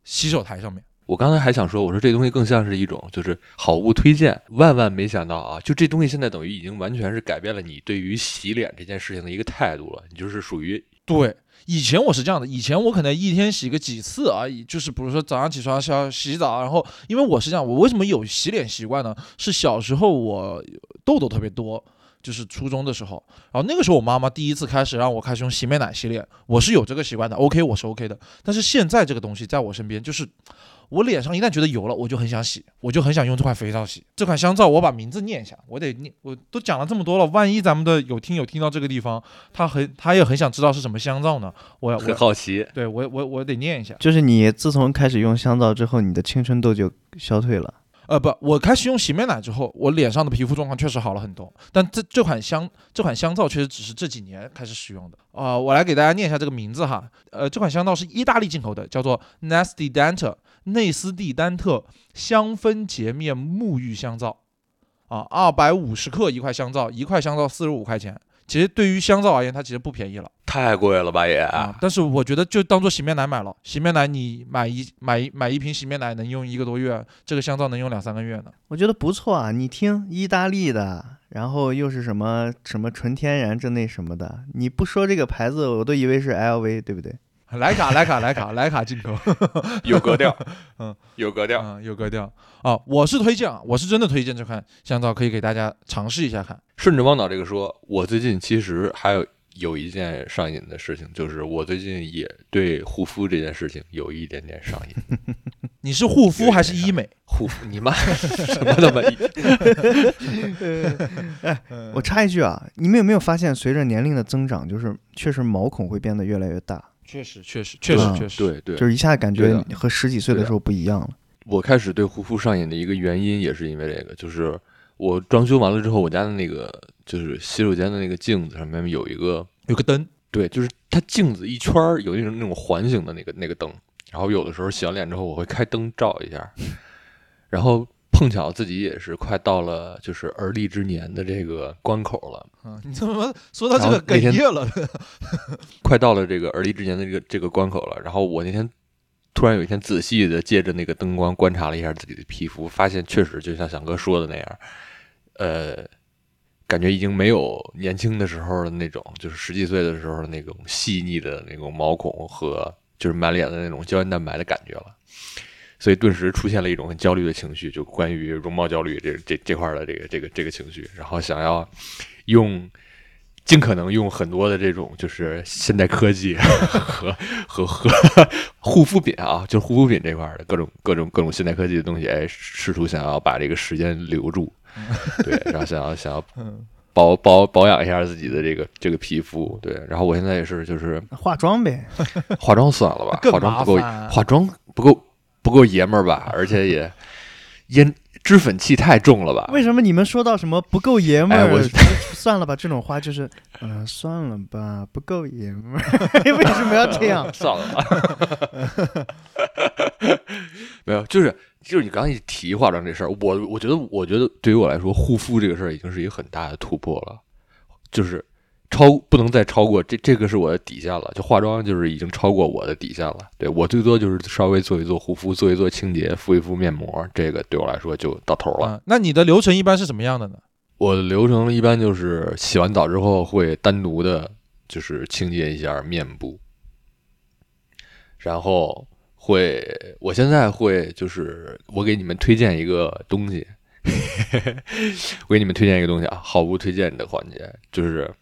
洗手台上面。我刚才还想说，我说这东西更像是一种就是好物推荐，万万没想到啊，就这东西现在等于已经完全是改变了你对于洗脸这件事情的一个态度了，你就是属于对，以前我是这样的，以前我可能一天洗个几次而已，就是比如说早上起床是要洗澡，然后因为我是这样，我为什么有洗脸习惯呢？是小时候我痘痘特别多。就是初中的时候，然后那个时候我妈妈第一次开始让我开始用洗面奶洗脸，我是有这个习惯的，OK，我是 OK 的。但是现在这个东西在我身边，就是我脸上一旦觉得油了，我就很想洗，我就很想用这款肥皂洗。这款香皂我把名字念一下，我得念，我都讲了这么多了，万一咱们的有听友听到这个地方，他很他也很想知道是什么香皂呢？我要很我好奇。对我我我得念一下。就是你自从开始用香皂之后，你的青春痘就消退了。呃，不，我开始用洗面奶之后，我脸上的皮肤状况确实好了很多。但这这款香这款香皂确实只是这几年开始使用的啊、我来给大家念一下这个名字哈。呃，这款香皂是意大利进口的，叫做 Nasty Dante 内斯蒂丹特香氛洁面沐浴香皂啊，二百五十克一块香皂，一块香皂四十五块钱。其实对于香皂而言，它其实不便宜了。太贵了吧也！啊，但是我觉得就当做洗面奶买了。洗面奶你买一买一买一瓶洗面奶能用一个多月，这个香皂能用两三个月呢。我觉得不错啊，你听意大利的，然后又是什么什么纯天然这那什么的，你不说这个牌子，我都以为是 LV，对不对？徕卡，徕卡，徕卡，徕卡进口，[LAUGHS] 有格调，嗯，有格调。嗯，有格调啊！我是推荐啊，我是真的推荐这款香皂，可以给大家尝试一下看。顺着汪导这个说，我最近其实还有有一件上瘾的事情，就是我最近也对护肤这件事情有一点点上瘾。[LAUGHS] 你是护肤还是医美？护肤，你妈什么他妈？[LAUGHS] 我插一句啊，你们有没有发现，随着年龄的增长，就是确实毛孔会变得越来越大，确实，确实，确实，嗯确实。对对，就是一下感觉和十几岁的时候不一样了。我开始对护肤上瘾的一个原因，也是因为这个，就是我装修完了之后，我家的那个就是洗手间的那个镜子上面有一个，有个灯，对，就是它镜子一圈儿有那种那种环形的那个那个灯，然后有的时候洗完脸之后，我会开灯照一下，然后碰巧自己也是快到了就是而立之年的这个关口了，啊，你怎么说到这个哽咽了？[LAUGHS] 快到了这个而立之年的这个这个关口了。然后我那天突然有一天仔细的借着那个灯光观察了一下自己的皮肤，发现确实就像翔哥说的那样，呃，感觉已经没有年轻的时候的那种，就是十几岁的时候的那种细腻的那种毛孔和就是满脸的那种胶原蛋白的感觉了。所以顿时出现了一种很焦虑的情绪，就关于容貌焦虑这这这块儿的这个这个这个情绪，然后想要用尽可能用很多的这种就是现代科技和和和护肤品啊，就是护肤品这块儿的各种各种各种现代科技的东西，哎，试图想要把这个时间留住，[LAUGHS] 对，然后想要想要嗯，保保保养一下自己的这个这个皮肤，对，然后我现在也是就是化妆呗，化妆算了吧，[LAUGHS] 化妆不够化妆不够不够爷们儿吧，[LAUGHS] 而且也烟脂粉气太重了吧，为什么你们说到什么不够爷们儿，哎我 [LAUGHS] 算了吧，这种话就是，嗯、算了吧，不够爷们儿，[LAUGHS] 为什么要这样？算了吧，没有，就是就是你刚才一提化妆这事儿，我我觉得我觉得对于我来说，护肤这个事儿已经是一个很大的突破了，就是超不能再超过这这个是我的底线了，就化妆就是已经超过我的底线了，对我最多就是稍微做一做护肤，做一做清洁，敷一敷面膜，这个对我来说就到头了。啊，那你的流程一般是什么样的呢？我的流程一般就是洗完澡之后会单独的，就是清洁一下面部，然后会，我现在会就是我给你们推荐一个东西，[LAUGHS] 我给你们推荐一个东西啊，毫无推荐的环节，就是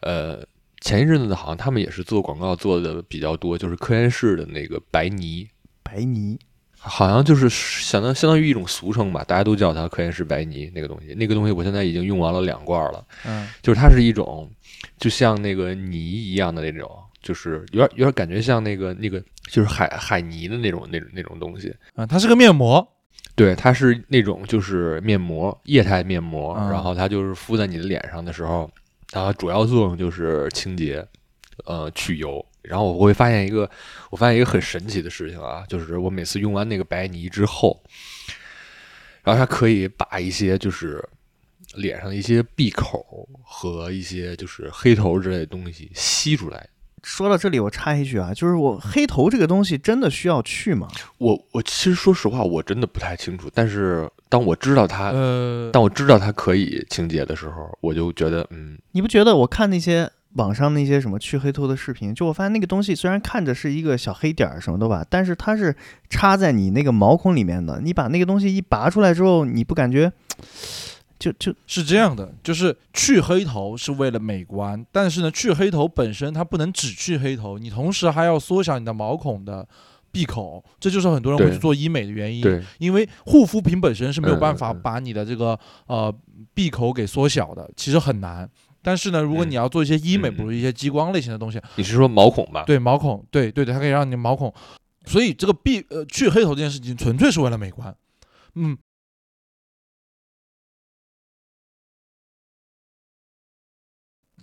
呃前一阵子好像他们也是做广告做的比较多，就是科颜氏的那个白泥，白泥，好像就是相当相当于一种俗称吧，大家都叫它科颜氏白泥那个东西。那个东西我现在已经用完了两罐了，嗯，就是它是一种就像那个泥一样的那种，就是有点有点感觉像那个那个就是海海泥的那种那种那种东西。啊，它是个面膜，对，它是那种就是面膜，液态面膜，嗯然后它就是敷在你的脸上的时候，啊主要作用就是清洁，呃，去油。然后我会发现一个，我发现一个很神奇的事情啊，就是我每次用完那个白泥之后，然后它可以把一些就是脸上的一些闭口和一些就是黑头之类的东西吸出来。说到这里，我插一句啊，就是我黑头这个东西真的需要去吗？我我其实说实话，我真的不太清楚。但是当我知道它，呃，当我知道它可以清洁的时候，我就觉得，嗯，你不觉得我看那些网上那些什么去黑头的视频，就我发现那个东西虽然看着是一个小黑点儿什么的吧，但是它是插在你那个毛孔里面的。你把那个东西一拔出来之后，你不感觉就就是这样的，就是去黑头是为了美观，但是呢，去黑头本身它不能只去黑头，你同时还要缩小你的毛孔的闭口，这就是很多人会去做医美的原因。对，因为护肤品本身是没有办法把你的这个呃闭口给缩小的，其实很难。但是呢，如果嗯你要做一些医美，比如一些激光类型的东西，你是说毛孔吧？对毛孔，对对对，它可以让你的毛孔，所以这个闭呃去黑头这件事情纯粹是为了美观，嗯。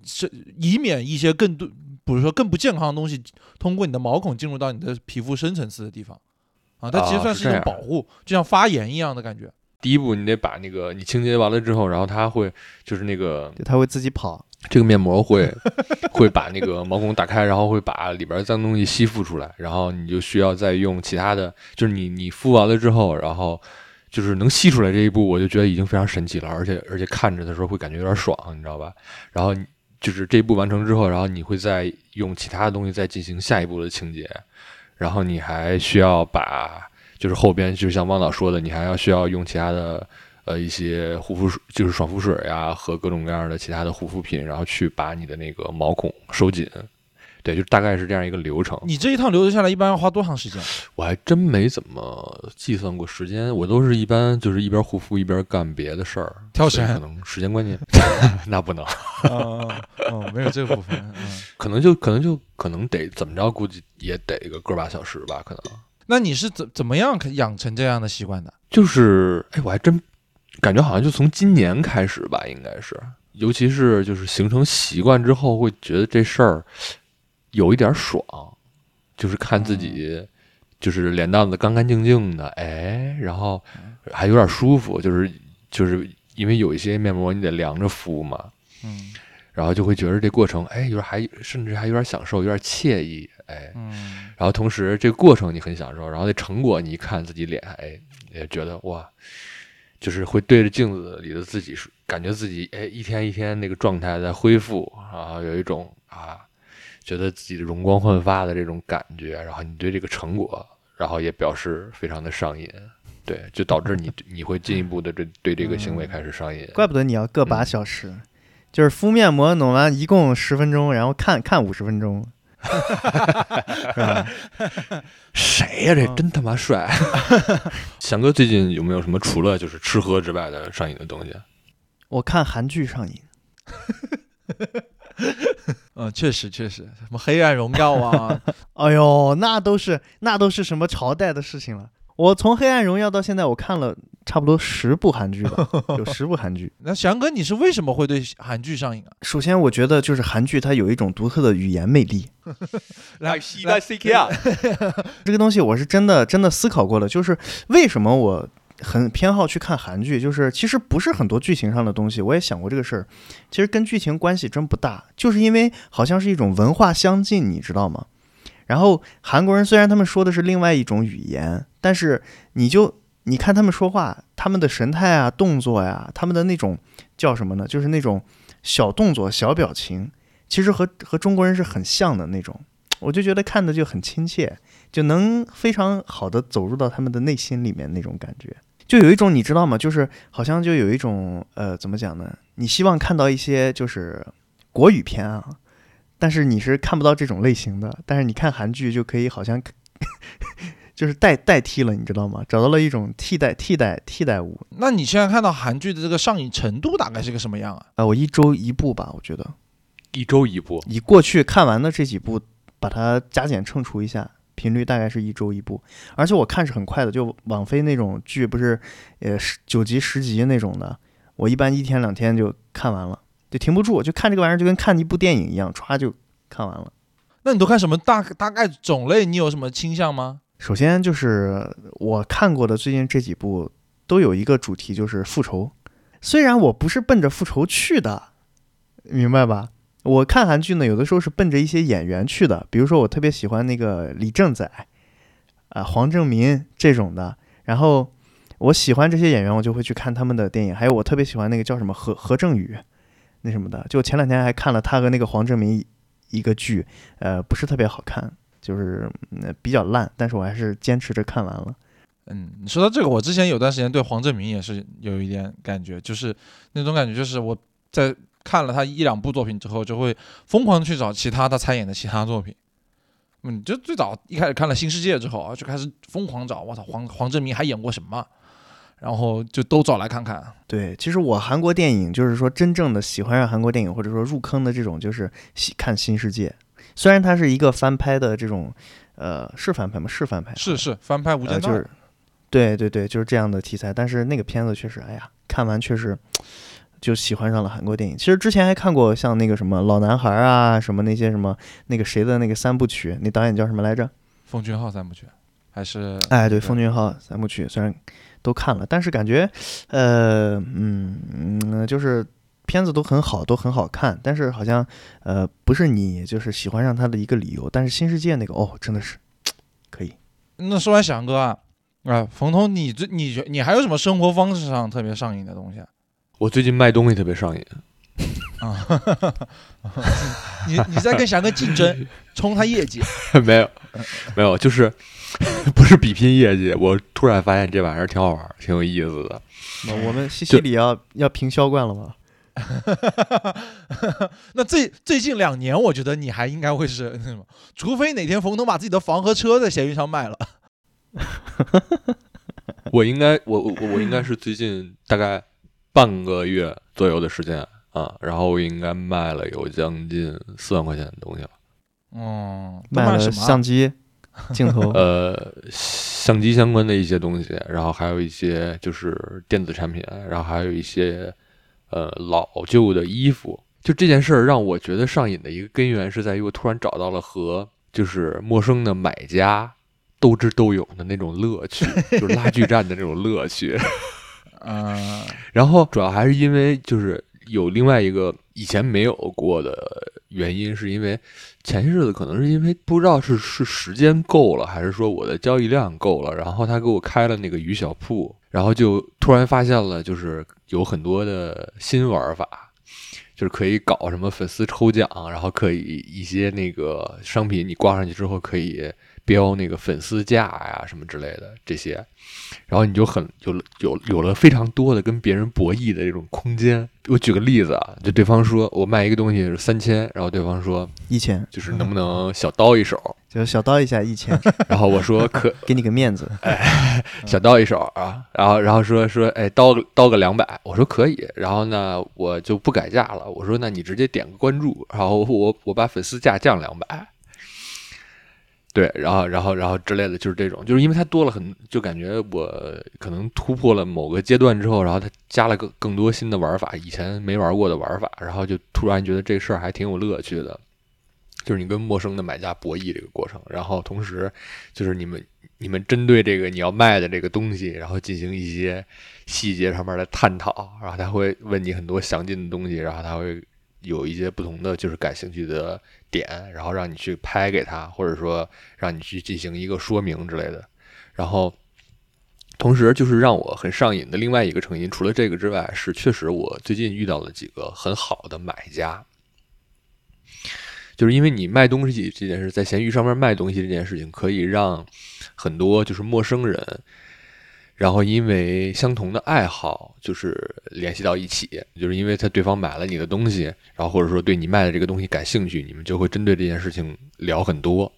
是以免一些更多，比如说更不健康的东西通过你的毛孔进入到你的皮肤深层次的地方，啊，它其实算是一种保护，就像发炎一样的感觉。第一步你得把那个你清洁完了之后，然后它会就是那个它会自己跑。这个面膜会 [LAUGHS] 会把那个毛孔打开，然后会把里边脏东西吸附出来，然后你就需要再用其他的，就是你你敷完了之后，然后就是能吸出来这一步，我就觉得已经非常神奇了，而且而且看着的时候会感觉有点爽，你知道吧？然后就是这一步完成之后，然后你会再用其他的东西再进行下一步的清洁，然后你还需要把就是后边就像汪导说的，你还要需要用其他的呃一些护肤水，就是爽肤水呀和各种各样的其他的护肤品，然后去把你的那个毛孔收紧。对，就大概是这样一个流程。你这一趟流程下来，一般要花多长时间？我还真没怎么计算过时间，我都是一般就是一边护肤一边干别的事儿，跳绳所以可能时间观念 [LAUGHS] 那不能，哦哦，没有这个部分。嗯，可能就可能就可能得怎么着，估计也得个个把小时吧，可能那你是怎怎么样养成这样的习惯的？就是哎，我还真感觉好像就从今年开始吧，应该是，尤其是就是形成习惯之后，会觉得这事儿有一点爽，就是看自己就是脸蛋子干干净净的，哎，然后还有点舒服，就是就是因为有一些面膜你得凉着敷嘛，嗯。然后就会觉得这过程，哎，有点还甚至还有点享受，有点惬意，哎，嗯。然后同时这个过程你很享受，然后那成果你一看自己脸，哎，也觉得哇，就是会对着镜子里的自己是，感觉自己哎一天一天那个状态在恢复，然后有一种啊，觉得自己的容光焕发的这种感觉，然后你对这个成果，然后也表示非常的上瘾，对，就导致你 [LAUGHS] 你会进一步的对对这个行为开始上瘾，怪不得你要个把嗯小时，就是敷面膜弄完一共十分钟，然后看看五十分钟，[LAUGHS] 是吧？谁呀、这嗯。真他妈帅！[LAUGHS] 翔哥最近有没有什么除了就是吃喝之外的上瘾的东西？我看韩剧上瘾，[LAUGHS] 嗯，确实确实，什么黑暗荣耀啊，[LAUGHS] 哎呦，那都是那都是什么朝代的事情了。我从《黑暗荣耀》到现在，我看了差不多十部韩剧吧，有十部韩剧。[LAUGHS] 那翔哥，你是为什么会对韩剧上瘾啊？首先，我觉得就是韩剧它有一种独特的语言魅力，来西来 CK 啊！这个东西我是真的真的思考过了，就是为什么我很偏好去看韩剧，就是其实不是很多剧情上的东西，我也想过这个事儿，其实跟剧情关系真不大，就是因为好像是一种文化相近，你知道吗？然后韩国人虽然他们说的是另外一种语言，但是你就你看他们说话，他们的神态啊、动作呀、他们的那种叫什么呢？就是那种小动作、小表情，其实和和中国人是很像的那种，我就觉得看的就很亲切。就能非常好的走入到他们的内心里面那种感觉，就有一种你知道吗？就是好像就有一种呃，怎么讲呢？你希望看到一些就是国语片啊，但是你是看不到这种类型的，但是你看韩剧就可以好像 [LAUGHS] 就是代代替了，你知道吗？找到了一种替代替代替代物。那你现在看到韩剧的这个上瘾程度大概是个什么样啊？啊，我一周一部吧，我觉得一周一部，以过去看完的这几部，把它加减乘除一下，频率大概是一周一部，而且我看是很快的，就网飞那种剧不是，呃十九集十集那种的，我一般一天两天就看完了，就停不住，就看这个玩意儿就跟看一部电影一样，歘就看完了。那你都看什么大大概种类？你有什么倾向吗？首先就是我看过的最近这几部都有一个主题，就是复仇。虽然我不是奔着复仇去的，明白吧？我看韩剧呢，有的时候是奔着一些演员去的，比如说我特别喜欢那个李正宰，啊、黄正民这种的。然后我喜欢这些演员，我就会去看他们的电影。还有我特别喜欢那个叫什么何何正宇，那什么的。就前两天还看了他和那个黄正民一个剧，呃，不是特别好看，就是、比较烂，但是我还是坚持着看完了。嗯，你说到这个，我之前有段时间对黄正明也是有一点感觉，就是那种感觉，就是我在看了他一两部作品之后，就会疯狂去找其他他参演的其他作品。嗯，就最早一开始看了《新世界》之后啊，就开始疯狂找，我操，黄黄正明还演过什么？然后就都找来看看。对，其实我韩国电影就是说真正的喜欢上韩国电影或者说入坑的这种，就是喜看《新世界》，虽然它是一个翻拍的这种，呃，是翻拍吗？是翻拍，是是翻拍《无呃，间道》就是，对对对，就是这样的题材。但是那个片子确实，哎呀，看完确实就喜欢上了韩国电影。其实之前还看过像那个什么《老男孩》啊，什么那些什么那个谁的那个三部曲，那导演叫什么来着？奉俊昊三部曲，还是哎，对，奉俊昊三部曲虽然都看了，但是感觉，呃，嗯嗯，就是片子都很好，都很好看，但是好像呃不是你就是喜欢上他的一个理由。但是新世界那个哦，真的是可以。那说完翔哥啊，啊，冯彤，你这你觉你还有什么生活方式上特别上瘾的东西啊？我最近卖东西特别上瘾，啊，你你在跟翔哥竞争，冲他业绩，[LAUGHS] 没有，没有，就是 [LAUGHS] 不是比拼业绩，我突然发现这玩意儿挺好玩儿，挺有意思的。那我们西西里要要评销冠了吗？[LAUGHS] 那最最近两年，我觉得你还应该会是那什么，除非哪天冯腾把自己的房和车在闲鱼上卖了。我应该，我我我应该是最近大概半个月左右的时间啊，然后我应该卖了有将近四万块钱的东西了。哦，都卖了什么啊？相机、镜头，呃，相机相关的一些东西，然后还有一些就是电子产品，然后还有一些呃老旧的衣服。就这件事儿让我觉得上瘾的一个根源是在于我突然找到了和就是陌生的买家斗智斗勇的那种乐趣，[LAUGHS] 就是拉锯战的那种乐趣。嗯，然后主要还是因为就是有另外一个以前没有过的原因，是因为前些日子可能是因为不知道是是时间够了，还是说我的交易量够了，然后他给我开了那个鱼小铺，然后就突然发现了就是有很多的新玩法。就是可以搞什么粉丝抽奖，然后可以一些那个商品你挂上去之后可以标那个粉丝价呀什么之类的这些，然后你就很有了有有了非常多的跟别人博弈的这种空间。我举个例子啊，就对方说我卖一个东西是三千，然后对方说一千，就是能不能小刀一手，就是小刀一下一千，[LAUGHS] 然后我说可 [LAUGHS] 给你个面子。小刀一手啊，然后然后说说哎刀刀个两百，我说可以，然后呢我就不改价了，我说那你直接点个关注，然后我我把粉丝价降两百。对，然后，然后，然后之类的，就是这种，就是因为它多了很，就感觉我可能突破了某个阶段之后，然后它加了更更多新的玩法，以前没玩过的玩法，然后就突然觉得这事儿还挺有乐趣的，就是你跟陌生的买家博弈这个过程，然后同时就是你们你们针对这个你要卖的这个东西，然后进行一些细节上面的探讨，然后他会问你很多详尽的东西，然后他会有一些不同的就是感兴趣的点，然后让你去拍给他，或者说让你去进行一个说明之类的。然后，同时就是让我很上瘾的另外一个成因，除了这个之外，是确实我最近遇到了几个很好的买家。就是因为你卖东西这件事，在闲鱼上面卖东西这件事情，可以让很多就是陌生人，然后因为相同的爱好，就是联系到一起，就是因为他对方买了你的东西，然后或者说对你卖的这个东西感兴趣，你们就会针对这件事情聊很多。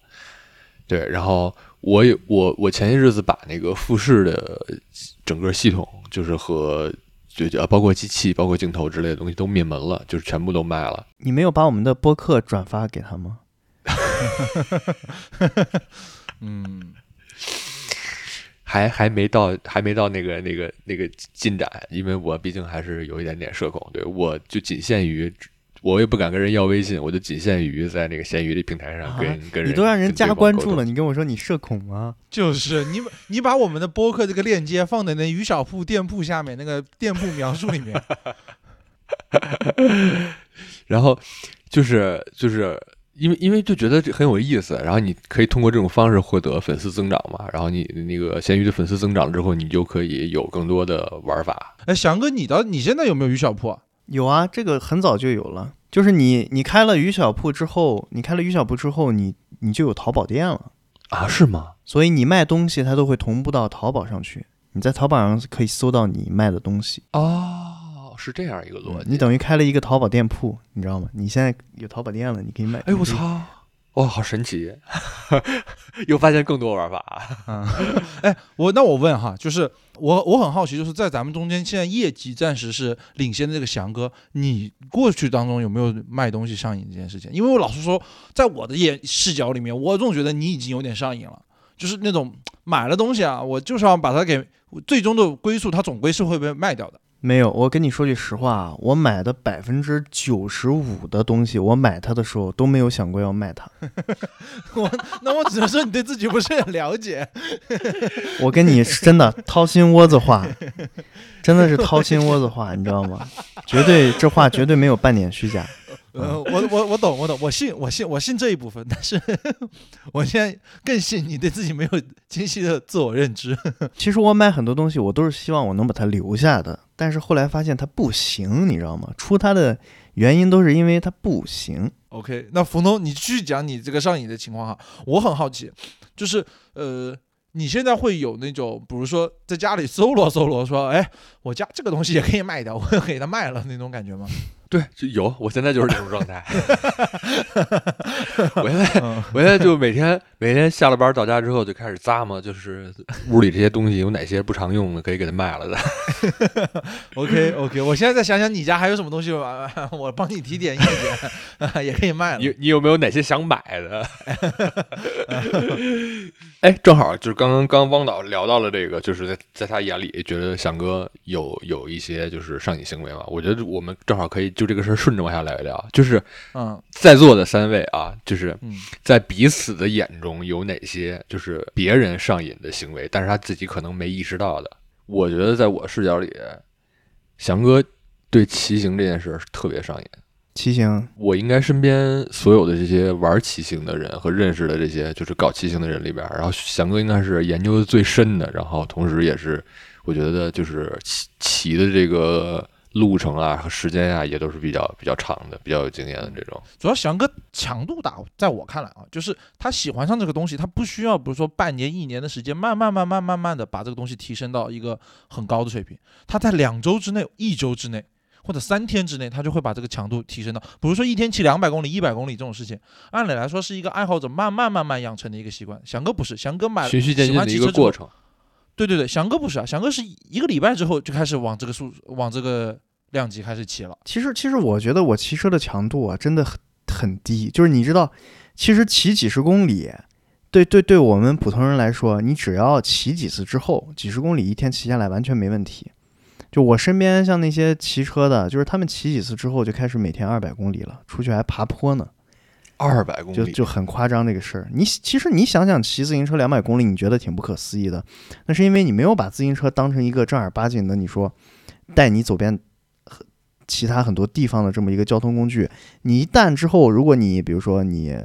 对，然后我有我我前些日子把那个富士的整个系统，就是和就呃包括机器、包括镜头之类的东西都灭门了，就是全部都卖了。你没有把我们的播客转发给他吗？[LAUGHS] 嗯，还还没到，还没到那个那个那个进展，因为我毕竟还是有一点点社恐，对我就仅限于，我也不敢跟人要微信，我就仅限于在那个闲鱼的平台上跟、啊跟人，你都让人加关注了，你跟我说你社恐吗？就是你把你把我们的播客这个链接放在那于小铺店铺下面那个店铺描述里面。[LAUGHS] 然后就是就是因为因为就觉得这很有意思，然后你可以通过这种方式获得粉丝增长嘛，然后你那个闲鱼的粉丝增长之后，你就可以有更多的玩法。哎，翔哥，你到你现在有没有鱼小铺啊？有啊，这个很早就有了。就是你你开了鱼小铺之后，你开了鱼小铺之后，你你就有淘宝店了。啊，是吗？所以你卖东西，它都会同步到淘宝上去。你在淘宝上可以搜到你卖的东西，哦，是这样一个逻辑。你等于开了一个淘宝店铺，你知道吗？你现在有淘宝店了，你可以卖。哎，我！操！哇，好神奇！[LAUGHS] 又发现更多玩法。啊，[LAUGHS] 哎，我那我问哈，就是我我很好奇，就是在咱们中间现在业绩暂时是领先的这个翔哥，你过去当中有没有卖东西上瘾这件事情？因为我老实说，在我的眼视角里面，我总觉得你已经有点上瘾了，就是那种买了东西啊，我就是要把它给最终的归宿，它总归是会被卖掉的。没有，我跟你说句实话啊，我买的百分之九十五的东西，我买它的时候都没有想过要卖它。[LAUGHS] 我那我只能说你对自己不是很了解。[LAUGHS] 我跟你是真的掏心窝子话，真的是掏心窝子话，你知道吗？绝对这话绝对没有半点虚假。呃，我我我懂，我懂，我信，我信，我信这一部分，但是我现在更信你对自己没有清晰的自我认知。[LAUGHS] 其实我买很多东西，我都是希望我能把它留下的，但是后来发现它不行，你知道吗？出它的原因都是因为它不行。OK，那福农，你继续讲你这个上瘾的情况哈，我很好奇，就是呃，你现在会有那种，比如说在家里搜罗搜罗，说，哎，我家这个东西也可以卖掉，我给它卖了那种感觉吗？对，就有，我现在就是这种状态。[LAUGHS] 我现在嗯我现在就每天每天下了班到家之后就开始咂摸，就是屋里这些东西有哪些不常用的，可以给它卖了的。[LAUGHS] OK OK，我现在再想想你家还有什么东西，我我帮你提点意见，[LAUGHS] 也可以卖了。你你有没有哪些想买的？哎，正好就是刚刚刚汪导聊到了这个，就是在在他眼里觉得翔哥有有一些就是上瘾行为嘛。我觉得我们正好可以就这个事儿顺着往下聊一聊，就是嗯在座的三位啊，就是嗯在彼此的眼中有哪些就是别人上瘾的行为，但是他自己可能没意识到的。我觉得在我视角里，翔哥对骑行这件事特别上瘾。骑行，我应该身边所有的这些玩骑行的人和认识的这些就是搞骑行的人里边儿，然后翔哥应该是研究的最深的，然后同时也是我觉得就是骑骑的这个路程啊和时间啊也都是比较比较长的，比较有经验的这种。主要翔哥强度大，在我看来啊，就是他喜欢上这个东西，他不需要比如说半年、一年的时间，慢慢、慢慢、慢慢的把这个东西提升到一个很高的水平。他在两周之内、一周之内或者三天之内，他就会把这个强度提升到，比如说一天骑两百公里、一百公里这种事情，按理来说是一个爱好者慢慢、慢慢养成的一个习惯。翔哥不是，翔哥买循序渐喜进的一个过程。对对对，翔哥不是啊，翔哥是一个礼拜之后就开始往这个速往这个量级开始骑了。其实其实我觉得我骑车的强度啊真的很很低，就是你知道，其实骑几十公里，对对对我们普通人来说，你只要骑几次之后，几十公里一天骑下来完全没问题。就我身边像那些骑车的，就是他们骑几次之后就开始每天二百公里了，出去还爬坡呢，二百公里，就就很夸张这个事儿。你其实你想想，骑自行车两百公里，你觉得挺不可思议的，那是因为你没有把自行车当成一个正儿八经的，你说带你走遍很其他很多地方的这么一个交通工具。你一旦之后，如果你比如说你，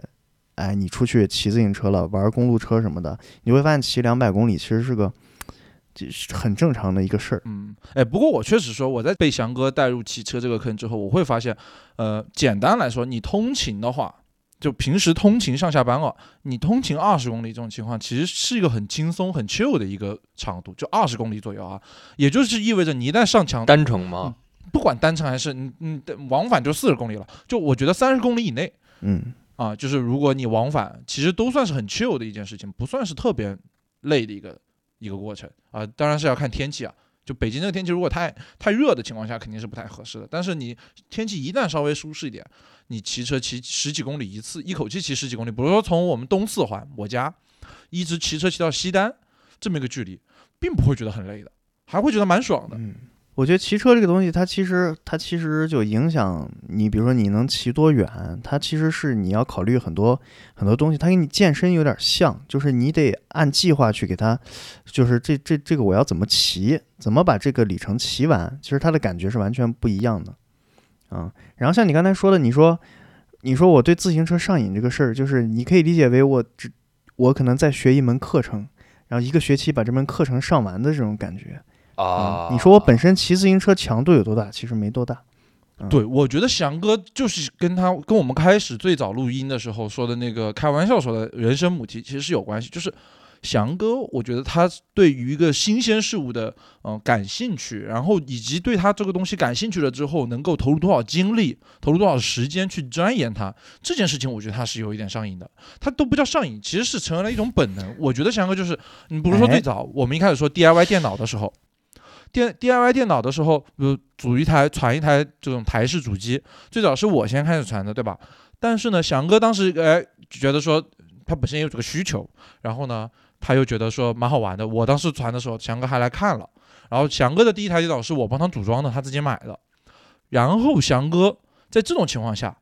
哎，你出去骑自行车了，玩公路车什么的，你会发现骑两百公里其实是个。就是很正常的一个事儿，嗯，哎，不过我确实说，我在被翔哥带入骑车这个坑之后，我会发现，呃，简单来说，你通勤的话，就平时通勤上下班哦，你通勤二十公里这种情况，其实是一个很轻松、很 chill 的一个长度，就二十公里左右啊，也就是意味着你一旦上强，单程吗？不管单程还是你你往返就四十公里了，就我觉得三十公里以内嗯，啊，就是如果你往返，其实都算是很 chill 的一件事情，不算是特别累的一个一个过程啊。当然是要看天气啊，就北京这个天气，如果太太热的情况下，肯定是不太合适的。但是你天气一旦稍微舒适一点，你骑车骑十几公里一次，一口气骑十几公里，比如说从我们东四环我家一直骑车骑到西单这么一个距离，并不会觉得很累的，还会觉得蛮爽的。嗯，我觉得骑车这个东西，它其实它其实就影响你，比如说你能骑多远，它其实是你要考虑很多很多东西。它跟你健身有点像，就是你得按计划去给它，就是这这这个我要怎么骑，怎么把这个里程骑完，其实它的感觉是完全不一样的。啊，然后像你刚才说的，你说你说我对自行车上瘾这个事儿，就是你可以理解为我只我可能在学一门课程，然后一个学期把这门课程上完的这种感觉。啊，嗯你说我本身骑自行车强度有多大？其实没多大。嗯对，我觉得翔哥就是跟他跟我们开始最早录音的时候说的那个开玩笑说的人生母题，其实是有关系。就是翔哥，我觉得他对于一个新鲜事物的嗯、呃感兴趣，然后以及对他这个东西感兴趣了之后，能够投入多少精力、投入多少时间去钻研它这件事情，我觉得他是有一点上瘾的。他都不叫上瘾，其实是成为了一种本能。我觉得翔哥就是，你比如说哎最早我们一开始说 DIY 电脑的时候。电 DIY 电脑的时候，比如组一台、传一台这种台式主机，最早是我先开始传的，对吧？但是呢，翔哥当时哎觉得说他本身也有这个需求，然后呢，他又觉得说蛮好玩的。我当时传的时候，翔哥还来看了，然后翔哥的第一台电脑是我帮他组装的，他自己买的。然后翔哥在这种情况下，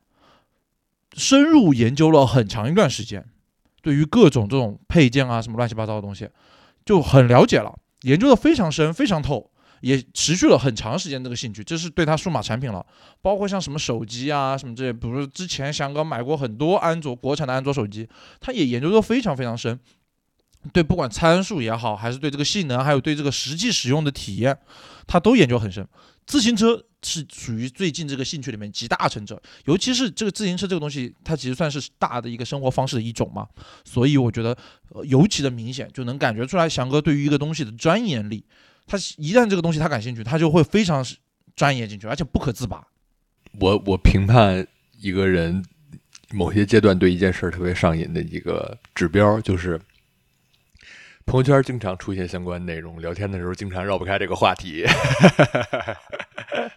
深入研究了很长一段时间，对于各种这种配件啊什么乱七八糟的东西，就很了解了，研究的非常深、非常透。也持续了很长时间这个兴趣，这是对他数码产品了，包括像什么手机啊什么这些，比如之前翔哥买过很多安卓国产的安卓手机，他也研究的非常非常深。对不管参数也好，还是对这个性能，还有对这个实际使用的体验，他都研究很深。自行车是属于最近这个兴趣里面集大成者，尤其是这个自行车这个东西，它其实算是大的一个生活方式的一种嘛，所以我觉得、尤其的明显，就能感觉出来翔哥对于一个东西的钻研力。他一旦这个东西他感兴趣，他就会非常专业进去，而且不可自拔。我我评判一个人某些阶段对一件事儿特别上瘾的一个指标，就是朋友圈经常出现相关内容，聊天的时候经常绕不开这个话题。[LAUGHS]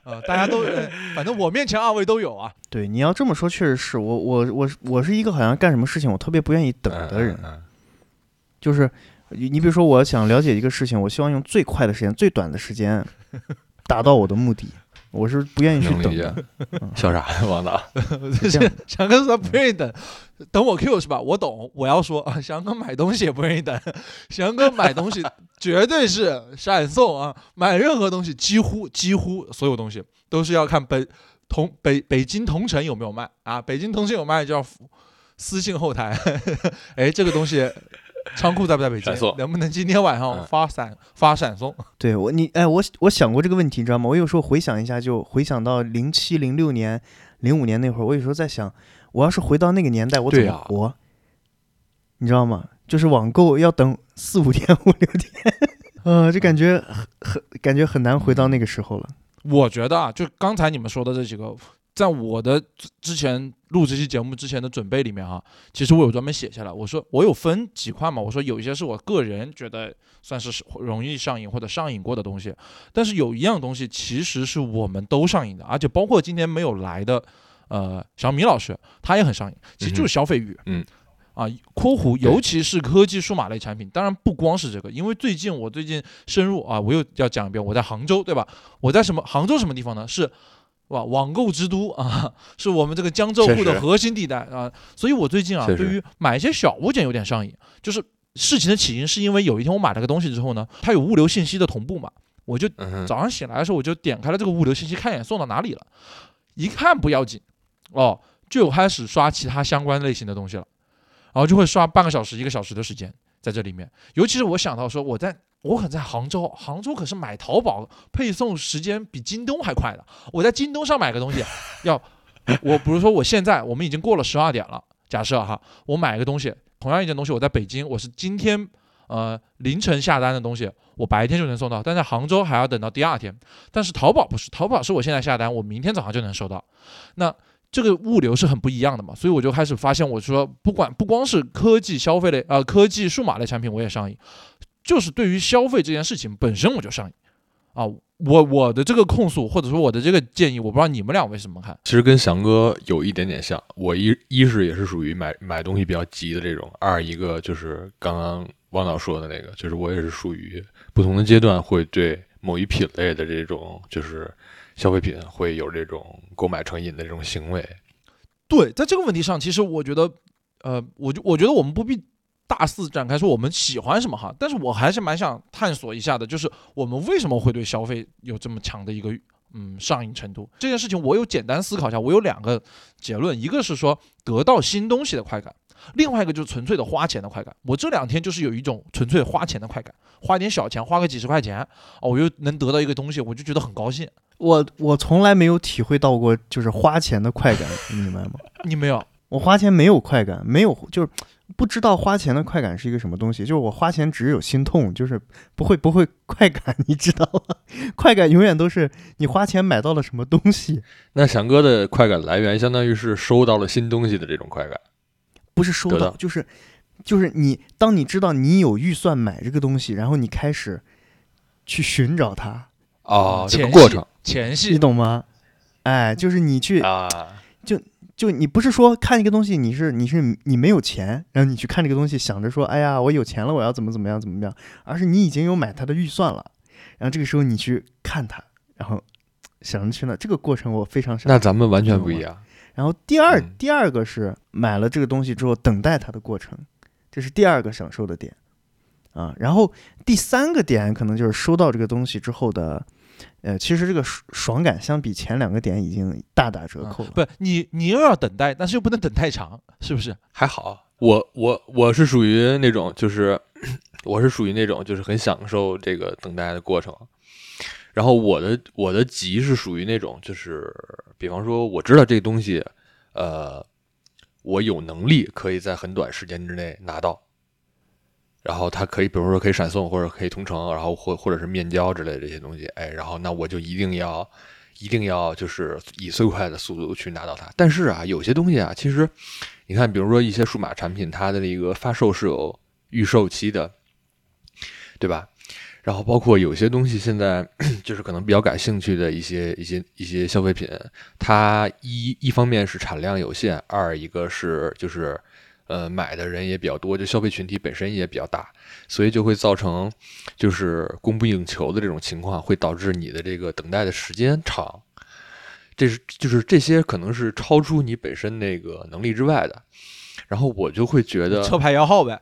呃，大家都，呃反正我面前二位都有啊。对，你要这么说，确实是我我我我是一个好像干什么事情我特别不愿意等的人，嗯就是你你比如说我想了解一个事情，我希望用最快的时间、最短的时间 [LAUGHS] 达到我的目的，我是不愿意去等的。。笑啥呀，王导？翔哥说他不愿意等，等我 Q 是吧？我懂，我要说啊，翔哥买东西也不愿意等，翔哥买东西 [LAUGHS] 绝对是闪送啊，买任何东西几乎几乎所有东西都是要看北同北北京同城有没有卖啊，北京同城有卖就要私信后台，[LAUGHS] 哎，这个东西 [LAUGHS] 仓库在不在北京？能不能今天晚上嗯发闪发闪送？对我你哎，我我想过这个问题，你知道吗？我有时候回想一下，就回想到零七、零六年、零五年那会儿，我有时候在想，我要是回到那个年代，我怎么活？你知道吗？就是网购要等四五天、五六天，呃，[LAUGHS] 就感觉很很感觉很难回到那个时候了。我觉得啊，就刚才你们说的这几个，在我的之之前录这期节目之前的准备里面啊、其实我有专门写下来，我说我有分几块嘛，我说有一些是我个人觉得算是容易上瘾或者上瘾过的东西，但是有一样东西其实是我们都上瘾的，而且包括今天没有来的呃小米老师，他也很上瘾，其实就是消费欲，嗯。啊，括弧，尤其是科技数码类产品，当然不光是这个，因为最近我最近深入啊，我又要讲一遍，我在杭州，对吧？我在什么杭州什么地方呢？是哇，网购之都啊，是我们这个江浙沪的核心地带啊。所以我最近啊，对于买一些小物件有点上瘾。就是事情的起因是因为有一天我买了个东西之后呢，它有物流信息的同步嘛，我就早上醒来的时候我就点开了这个物流信息，看一眼送到哪里了，一看不要紧，哦，就开始刷其他相关类型的东西了，然后就会刷半个小时、一个小时的时间在这里面。尤其是我想到说我在。我可在杭州，杭州可是买淘宝配送时间比京东还快的。我在京东上买个东西，要我比如说我现在我们已经过了十二点了，假设哈，我买个东西，同样一件东西，我在北京，我是今天呃凌晨下单的东西，我白天就能送到，但在杭州还要等到第二天。但是淘宝不是，淘宝是我现在下单，我明天早上就能收到。那这个物流是很不一样的嘛，所以我就开始发现，我说不管不光是科技消费类呃科技数码类产品我也上瘾，就是对于消费这件事情本身我就上瘾啊。我我的这个控诉或者说我的这个建议，我不知道你们两位怎么看。其实跟翔哥有一点点像，我一一是也是属于买买东西比较急的这种，二一个就是刚刚汪导说的那个，就是我也是属于不同的阶段会对某一品类的这种就是消费品会有这种购买成瘾的这种行为。对，在这个问题上，其实我觉得，呃，我就我觉得我们不必大肆展开说我们喜欢什么哈，但是我还是蛮想探索一下的，就是我们为什么会对消费有这么强的一个嗯上瘾程度。这件事情我有简单思考一下，我有两个结论，一个是说得到新东西的快感。另外一个就是纯粹的花钱的快感，我这两天就是有一种纯粹花钱的快感，花点小钱，花个几十块钱，哦，我又能得到一个东西，我就觉得很高兴。我我从来没有体会到过就是花钱的快感，你明白吗？[LAUGHS] 你没有？我花钱没有快感，没有就是不知道花钱的快感是一个什么东西。就是我花钱只有心痛，就是不会不会快感，你知道吗？[LAUGHS] 快感永远都是你花钱买到了什么东西，那翔哥的快感来源相当于是收到了新东西的这种快感。不是收到，到就是就是你当你知道你有预算买这个东西，然后你开始去寻找它，啊，这个前戏过程前戏你懂吗？哎，就是你去啊，就你不是说看一个东西，你是你是你没有钱，然后你去看这个东西，想着说，哎呀，我有钱了，我要怎么怎么样怎么样，而是你已经有买它的预算了，然后这个时候你去看它，然后想着去那，这个过程我非常享受。那咱们完全不一样。然后第二、嗯第二个是买了这个东西之后等待它的过程，这是第二个享受的点啊。然后第三个点可能就是收到这个东西之后的，呃，其实这个爽爽感相比前两个点已经大打折扣了。不，你你又要等待，但是又不能等太长，是不是？还好，我我我是属于那种就是 [CLEARS THROAT] 我是属于那种就是很享受这个等待的过程。然后我的我的急是属于那种就是，比方说我知道这个东西，呃，我有能力可以在很短时间之内拿到，然后它可以比如说可以闪送或者可以同城，然后或或者是面交之类这些东西，哎，然后那我就一定要一定要就是以最快的速度去拿到它。但是啊，有些东西啊，其实你看，比如说一些数码产品，它的一个发售是有预售期的，对吧？然后包括有些东西现在 [COUGHS] 就是可能比较感兴趣的一些一些一些消费品，它一一方面是产量有限，二一个是就是呃买的人也比较多，就消费群体本身也比较大，所以就会造成就是供不应求的这种情况，会导致你的这个等待的时间长。这是就是这些可能是超出你本身那个能力之外的，然后我就会觉得车牌摇号呗。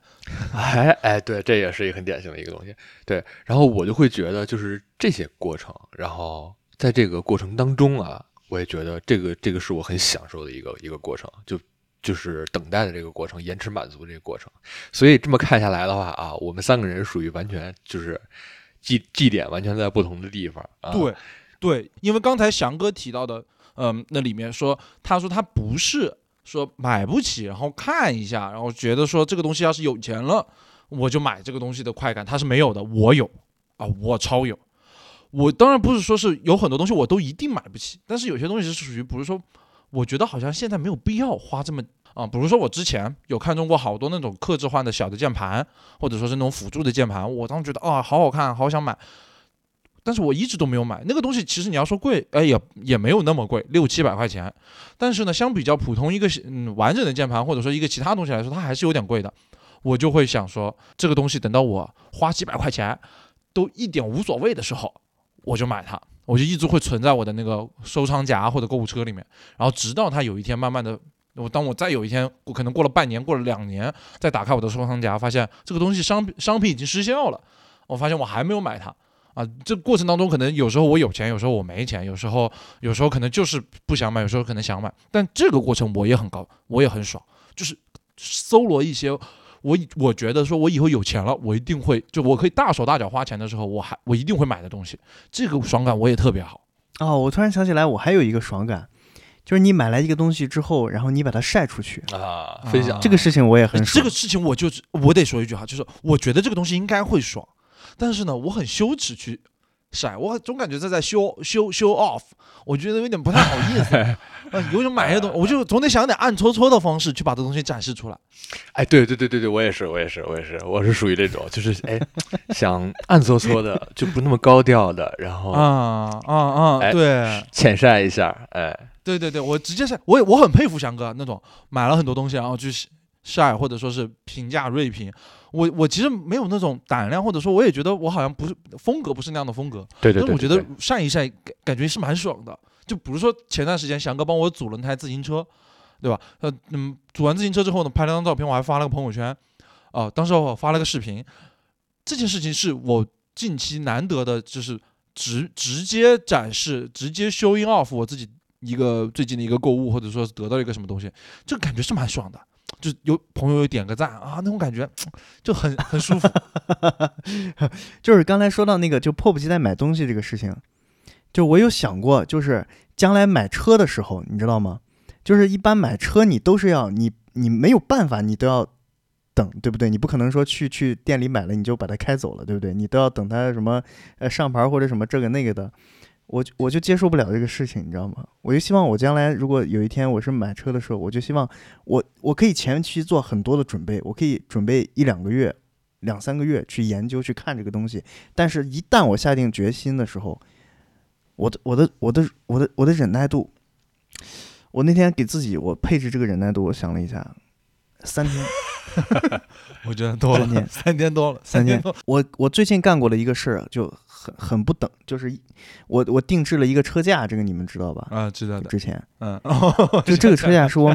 哎哎，对，这也是一个很典型的一个东西。对，然后我就会觉得，就是这些过程，然后在这个过程当中啊，我也觉得这个这个是我很享受的一个一个过程，就就是等待的这个过程，延迟满足这个过程。所以这么看下来的话啊，我们三个人属于完全就是绩绩点完全在不同的地方啊。对，对，因为刚才翔哥提到的，嗯，那里面说，他说他不是说买不起，然后看一下，然后觉得说这个东西要是有钱了，我就买这个东西的快感，他是没有的，我有啊，我超有。我当然不是说是有很多东西我都一定买不起，但是有些东西是属于，不是说，我觉得好像现在没有必要花这么啊，比如说我之前有看中过好多那种刻制化的小的键盘，或者说是那种辅助的键盘，我当时觉得啊，好好看，好想买。但是我一直都没有买那个东西。其实你要说贵，哎，也也没有那么贵，六七百块钱。但是呢，相比较普通一个嗯完整的键盘，或者说一个其他东西来说，它还是有点贵的。我就会想说，这个东西等到我花几百块钱都一点无所谓的时候，我就买它。我就一直会存在我的那个收藏夹或者购物车里面，然后直到它有一天慢慢的，我当我再有一天，我可能过了半年，过了两年，再打开我的收藏夹，发现这个东西商品商品已经失效了，我发现我还没有买它。啊，这过程当中可能有时候我有钱，有时候我没钱，有时候有时候可能就是不想买，有时候可能想买，但这个过程我也很高，我也很爽，就是搜罗一些我我觉得说我以后有钱了，我一定会就我可以大手大脚花钱的时候，我还我一定会买的东西，这个爽感我也特别好。哦，我突然想起来，我还有一个爽感，就是你买来一个东西之后，然后你把它晒出去，啊，分享啊这个事情我也很爽这。个事情我就是我得说一句哈，就是我觉得这个东西应该会爽，但是呢，我很羞耻去晒，我总感觉这在 show show show off，我觉得有点不太好意思。[LAUGHS] 啊，有种买一个东，我就总得想点暗搓搓的方式去把这东西展示出来。哎，对对对对对，我也是，我也是，我也是，我是属于这种，就是哎，[LAUGHS] 想暗搓搓的，就不那么高调的，然后啊啊啊！哎对浅晒一下，哎，对对对，我直接晒，我我很佩服翔哥那种买了很多东西然后去晒，或者说是评价锐评。我我其实没有那种胆量，或者说我也觉得我好像不是风格不是那样的风格。对对对，但我觉得晒一晒感感觉是蛮爽的。就比如说前段时间翔哥帮我组了台自行车，对吧？呃嗯，组完自行车之后呢，拍了张照片，我还发了个朋友圈，啊、当时我发了个视频。这件事情是我近期难得的，就是直直接展示、直接 showing off 我自己一个最近的一个购物，或者说是得到一个什么东西，这个感觉是蛮爽的。就有朋友点个赞啊，那种感觉 [TSK] 就很很舒服。[LAUGHS] 就是刚才说到那个，就迫不及待买东西这个事情，就我有想过，就是将来买车的时候，你知道吗？就是一般买车你都是要你你没有办法，你都要等，对不对？你不可能说去去店里买了你就把它开走了，对不对？你都要等它什么呃上牌或者什么这个那个的，我就我就接受不了这个事情，你知道吗？我就希望我将来如果有一天我是买车的时候，我就希望我我可以前期做很多的准备，我可以准备一两个月。两三个月去研究去看这个东西，但是，一旦我下定决心的时候，我的我的我的我的我的忍耐度，我那天给自己我配置这个忍耐度，我想了一下，三天，[LAUGHS] 我觉得多了三天，三天多了，三天多了。我我最近干过的一个事儿就很很不等，就是我我定制了一个车架，这个你们知道吧？啊，知道的，之前嗯，就这个车架是我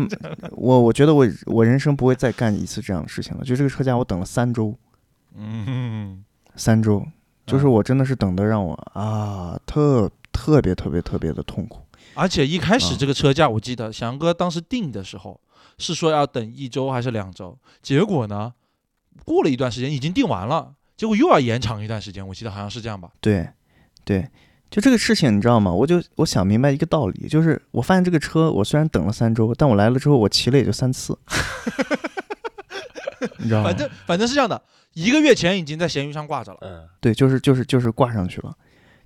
我我觉得我我人生不会再干一次这样的事情了。就这个车架，我等了三周，嗯，三周，就是嗯我真的是等的让我啊特特别特别特别的痛苦。而且一开始啊这个车架，我记得翔哥当时定的时候是说要等一周还是两周，结果呢，过了一段时间已经定完了，结果又要延长一段时间，我记得好像是这样吧？对，对，就这个事情，你知道吗？我就我想明白一个道理，就是我发现这个车，我虽然等了三周，但我来了之后，我骑了也就三次，[LAUGHS] 你知道吗？反正反正是这样的，一个月前已经在闲鱼上挂着了。嗯，对，就是就是就是挂上去了，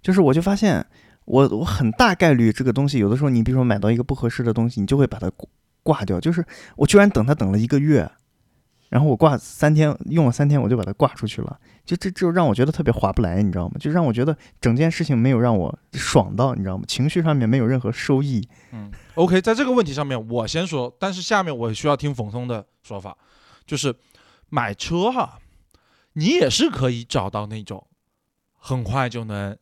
就是我就发现我我很大概率这个东西，有的时候你比如说买到一个不合适的东西，你就会把它挂挂掉。就是我居然等它等了一个月，然后我挂三天，用了三天我就把它挂出去了，就这就让我觉得特别划不来，你知道吗？就让我觉得整件事情没有让我爽到，你知道吗？情绪上面没有任何收益。嗯，OK，在这个问题上面我先说，但是下面我需要听冯松的说法，就是买车哈，你也是可以找到那种很快就能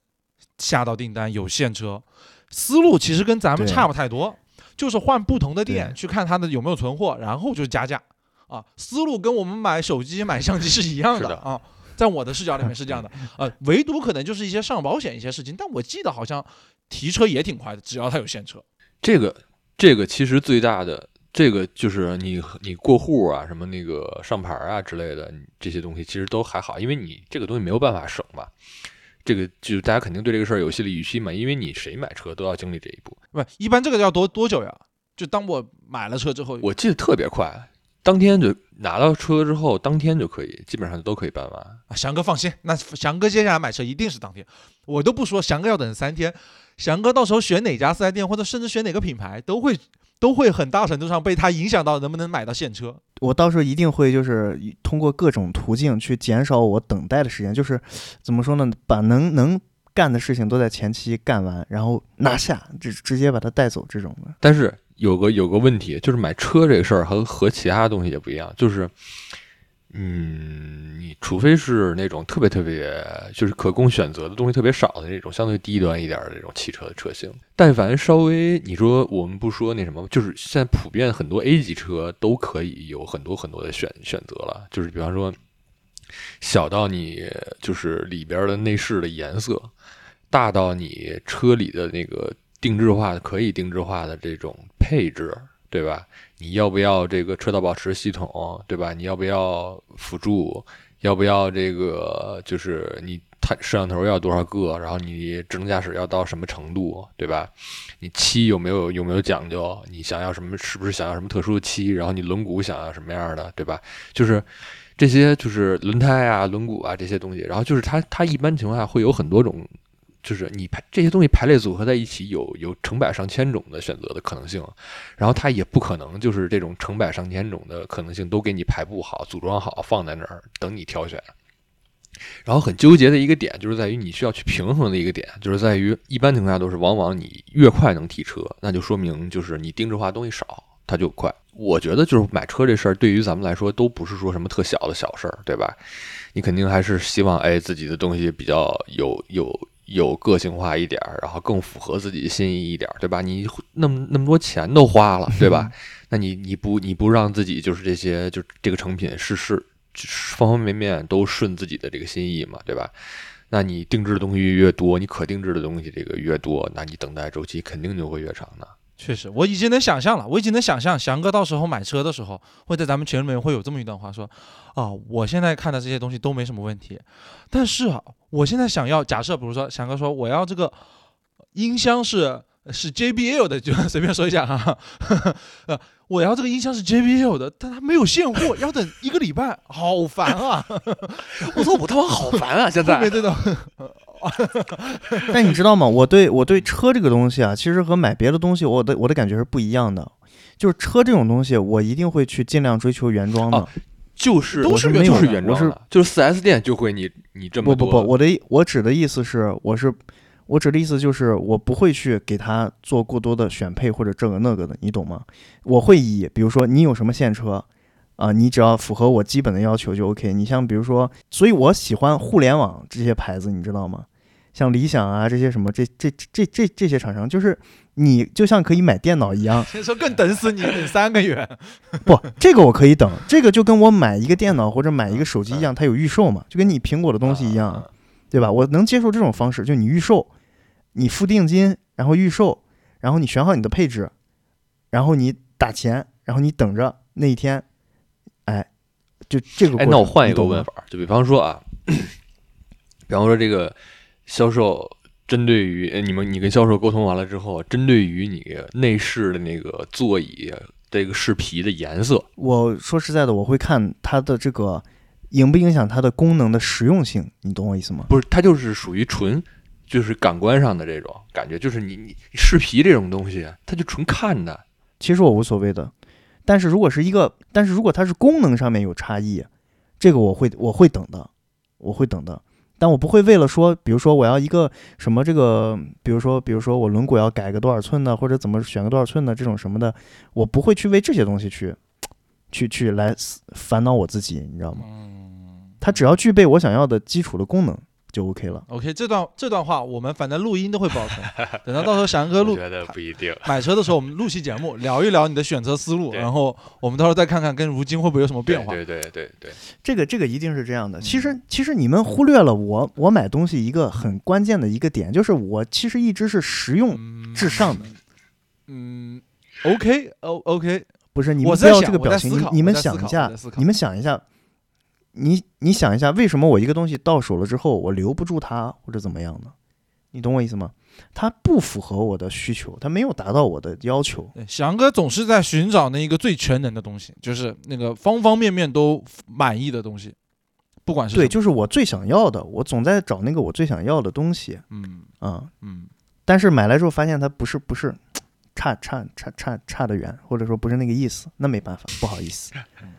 下到订单有现车，思路其实跟咱们差不太多，就是换不同的店去看它的有没有存货，然后就加价啊，思路跟我们买手机、买相机是一样的的啊。在我的视角里面是这样的，呃，唯独可能就是一些上保险一些事情，但我记得好像提车也挺快的，只要它有现车。这个这个其实最大的这个就是你你过户啊，什么那个上牌啊之类的，这些东西其实都还好，因为你这个东西没有办法省嘛。这个就大家肯定对这个事儿有心理预期嘛，因为你谁买车都要经历这一步。不，一般这个要多多久呀？就当我买了车之后，我记得特别快，当天就拿到车之后，当天就可以，基本上都可以办完。啊，翔哥放心，那翔哥接下来买车一定是当天，我都不说翔哥要等三天，翔哥到时候选哪家四 S 店或者甚至选哪个品牌，都会都会很大程度上被他影响到能不能买到现车。我到时候一定会就是通过各种途径去减少我等待的时间，就是怎么说呢，把能能干的事情都在前期干完，然后拿下，直直接把它带走这种的。但是有个有个问题，就是买车这个事儿和和其他东西也不一样，就是，嗯，你除非是那种特别特别就是可供选择的东西特别少的那种相对低端一点的这种汽车的车型，但凡稍微你说我们不说那什么，就是现在普遍很多 A 级车都可以有很多很多的选选择了，就是比方说小到你就是里边的内饰的颜色，大到你车里的那个定制化的可以定制化的这种配置，对吧？你要不要这个车道保持系统，对吧？你要不要辅助？要不要这个就是你它摄像头要多少个？然后你智能驾驶要到什么程度，对吧？你漆有没有有没有讲究？你想要什么？是不是想要什么特殊的漆？然后你轮毂想要什么样的，对吧？就是这些就是轮胎啊、轮毂啊这些东西，然后就是它它一般情况下会有很多种，就是你排这些东西排列组合在一起有有成百上千种的选择的可能性，然后它也不可能就是这种成百上千种的可能性都给你排布好、组装好放在那儿等你挑选。然后很纠结的一个点就是在于你需要去平衡的一个点，就是在于一般情况下都是往往你越快能提车，那就说明就是你定制化东西少，它就快。我觉得就是买车这事儿对于咱们来说都不是说什么特小的小事儿，对吧？你肯定还是希望哎自己的东西比较有有有个性化一点儿，然后更符合自己心意一点儿，对吧？你那么那么多钱都花了，对吧？那你你不你不让自己就是这些就这个成品是是是方方面面都顺自己的这个心意嘛，对吧？那你定制的东西越多，你可定制的东西这个越多，那你等待周期肯定就会越长的。确实，我已经能想象了，我已经能想象翔哥到时候买车的时候，会在咱们群里面会有这么一段话说：啊，我现在看的这些东西都没什么问题，但是啊，我现在想要假设，比如说翔哥说我要这个音箱是是 JBL 的，就随便说一下哈，[LAUGHS] 呃，我要这个音箱是 JBL 的，但它没有现货，要等一个礼拜，[LAUGHS] 好烦啊！[LAUGHS] 我说，我他妈好烦啊！现后面这种，但你知道吗？我对我对车这个东西啊，其实和买别的东西，我的我的感觉是不一样的。就是车这种东西，我一定会去尽量追求原装的。哦就是都是我就是原装是原装，就是四 S 店就会你你这么多不不不，我的我指的意思是，我是我指的意思就是，我不会去给他做过多的选配或者这个那个的，你懂吗？我会以比如说你有什么现车啊、你只要符合我基本的要求就 OK。你像比如说，所以我喜欢互联网这些牌子，你知道吗？像理想啊这些什么这这这这这些厂商，就是你就像可以买电脑一样，[LAUGHS] 先说更等死你，等三个月。[LAUGHS] 不，这个我可以等，这个就跟我买一个电脑或者买一个手机一样，它有预售嘛，就跟你苹果的东西一样。啊对吧？我能接受这种方式，就你预售，你付定金，然后预售，然后你选好你的配置，然后你打钱，然后你等着那一天，哎，就这个哎，那我换一个问，法，就比方说啊，[COUGHS] 比方说这个销售针对于呃你们你跟销售沟通完了之后，针对于你内饰的那个座椅这个饰皮的颜色，我说实在的，我会看它的这个影不影响它的功能的实用性，你懂我意思吗？不是它就是属于纯就是感官上的这种感觉，就是你你你饰皮这种东西，它就纯看的，其实我无所谓的，但是如果是一个，但是如果它是功能上面有差异，这个我会我会等的，我会等的，但我不会为了说，比如说我要一个什么这个，比如说比如说我轮毂要改个多少寸的，或者怎么选个多少寸的这种什么的，我不会去为这些东西去去去来烦恼我自己，你知道吗？嗯它只要具备我想要的基础的功能就 OK 了。，OK，这段这段话我们反正录音都会保存，等到到时候翔哥录我觉得不一定。买车的时候，我们录期节目聊一聊你的选择思路，然后我们到时候再看看跟如今会不会有什么变化。对对对对对，这个这个一定是这样的。其嗯实其实你们忽略了我我买东西一个很关键的一个点，就是我其实一直是实用嗯至上的。嗯，OK，O OK，不是你们不要这个表情，你你们想一下你们想一下，你你想一下，为什么我一个东西到手了之后我留不住它或者怎么样呢？你懂我意思吗？它不符合我的需求，它没有达到我的要求。对翔哥总是在寻找那一个最全能的东西，就是那个方方面面都满意的东西，不管是对，就是我最想要的，我总在找那个我最想要的东西嗯啊、嗯但是买来之后发现它不是不是 [TSK] 差差差差差的远，或者说不是那个意思，那没办法，不好意思。[LAUGHS]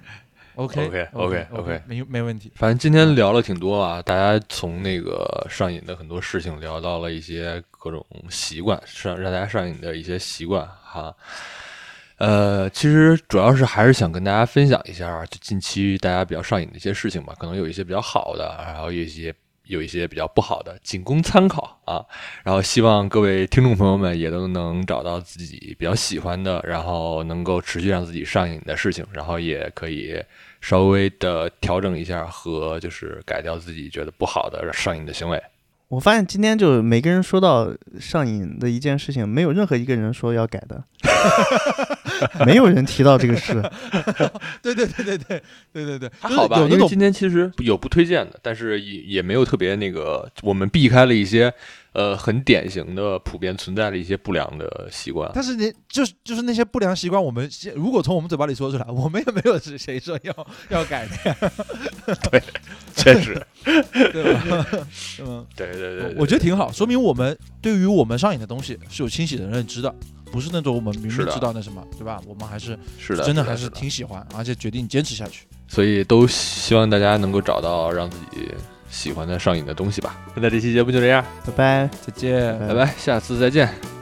，OK OK，OK，OK OK，没没问题。反正今天聊了挺多啊，大家从那个上瘾的很多事情聊到了一些各种习惯，上让大家上瘾的一些习惯哈。呃，其实主要是还是想跟大家分享一下，就近期大家比较上瘾的一些事情吧，可能有一些比较好的，然后有一些有一些比较不好的，仅供参考啊。然后希望各位听众朋友们也都能找到自己比较喜欢的，然后能够持续让自己上瘾的事情，然后也可以稍微的调整一下和就是改掉自己觉得不好的上瘾的行为。我发现今天就每个人说到上瘾的一件事情，没有任何一个人说要改的，[LAUGHS] 没有人提到这个事。[LAUGHS] 对对对对对对对对，还好吧，因为今天其实有不推荐的，但是也也没有特别那个，我们避开了一些呃很典型的、普遍存在的一些不良的习惯。但是你就是就是那些不良习惯，我们先如果从我们嘴巴里说出来，我们也没有是谁说要要改变。[LAUGHS] 对，确实，对吧？嗯，对对对对，我觉得挺好，说明我们对于我们上瘾的东西是有清晰的认知的，不是那种我们明明知道那什么，对吧？我们还是是的，真的还是挺喜欢，而且决定坚持下去。所以都希望大家能够找到让自己喜欢的上瘾的东西吧。那这期节目就这样，拜拜。再见。拜拜拜，下次再见。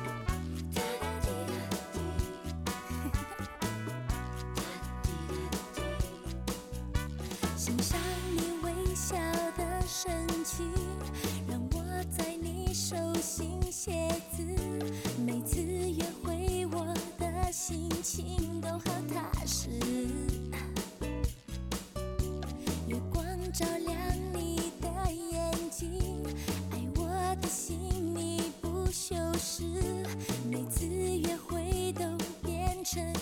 沉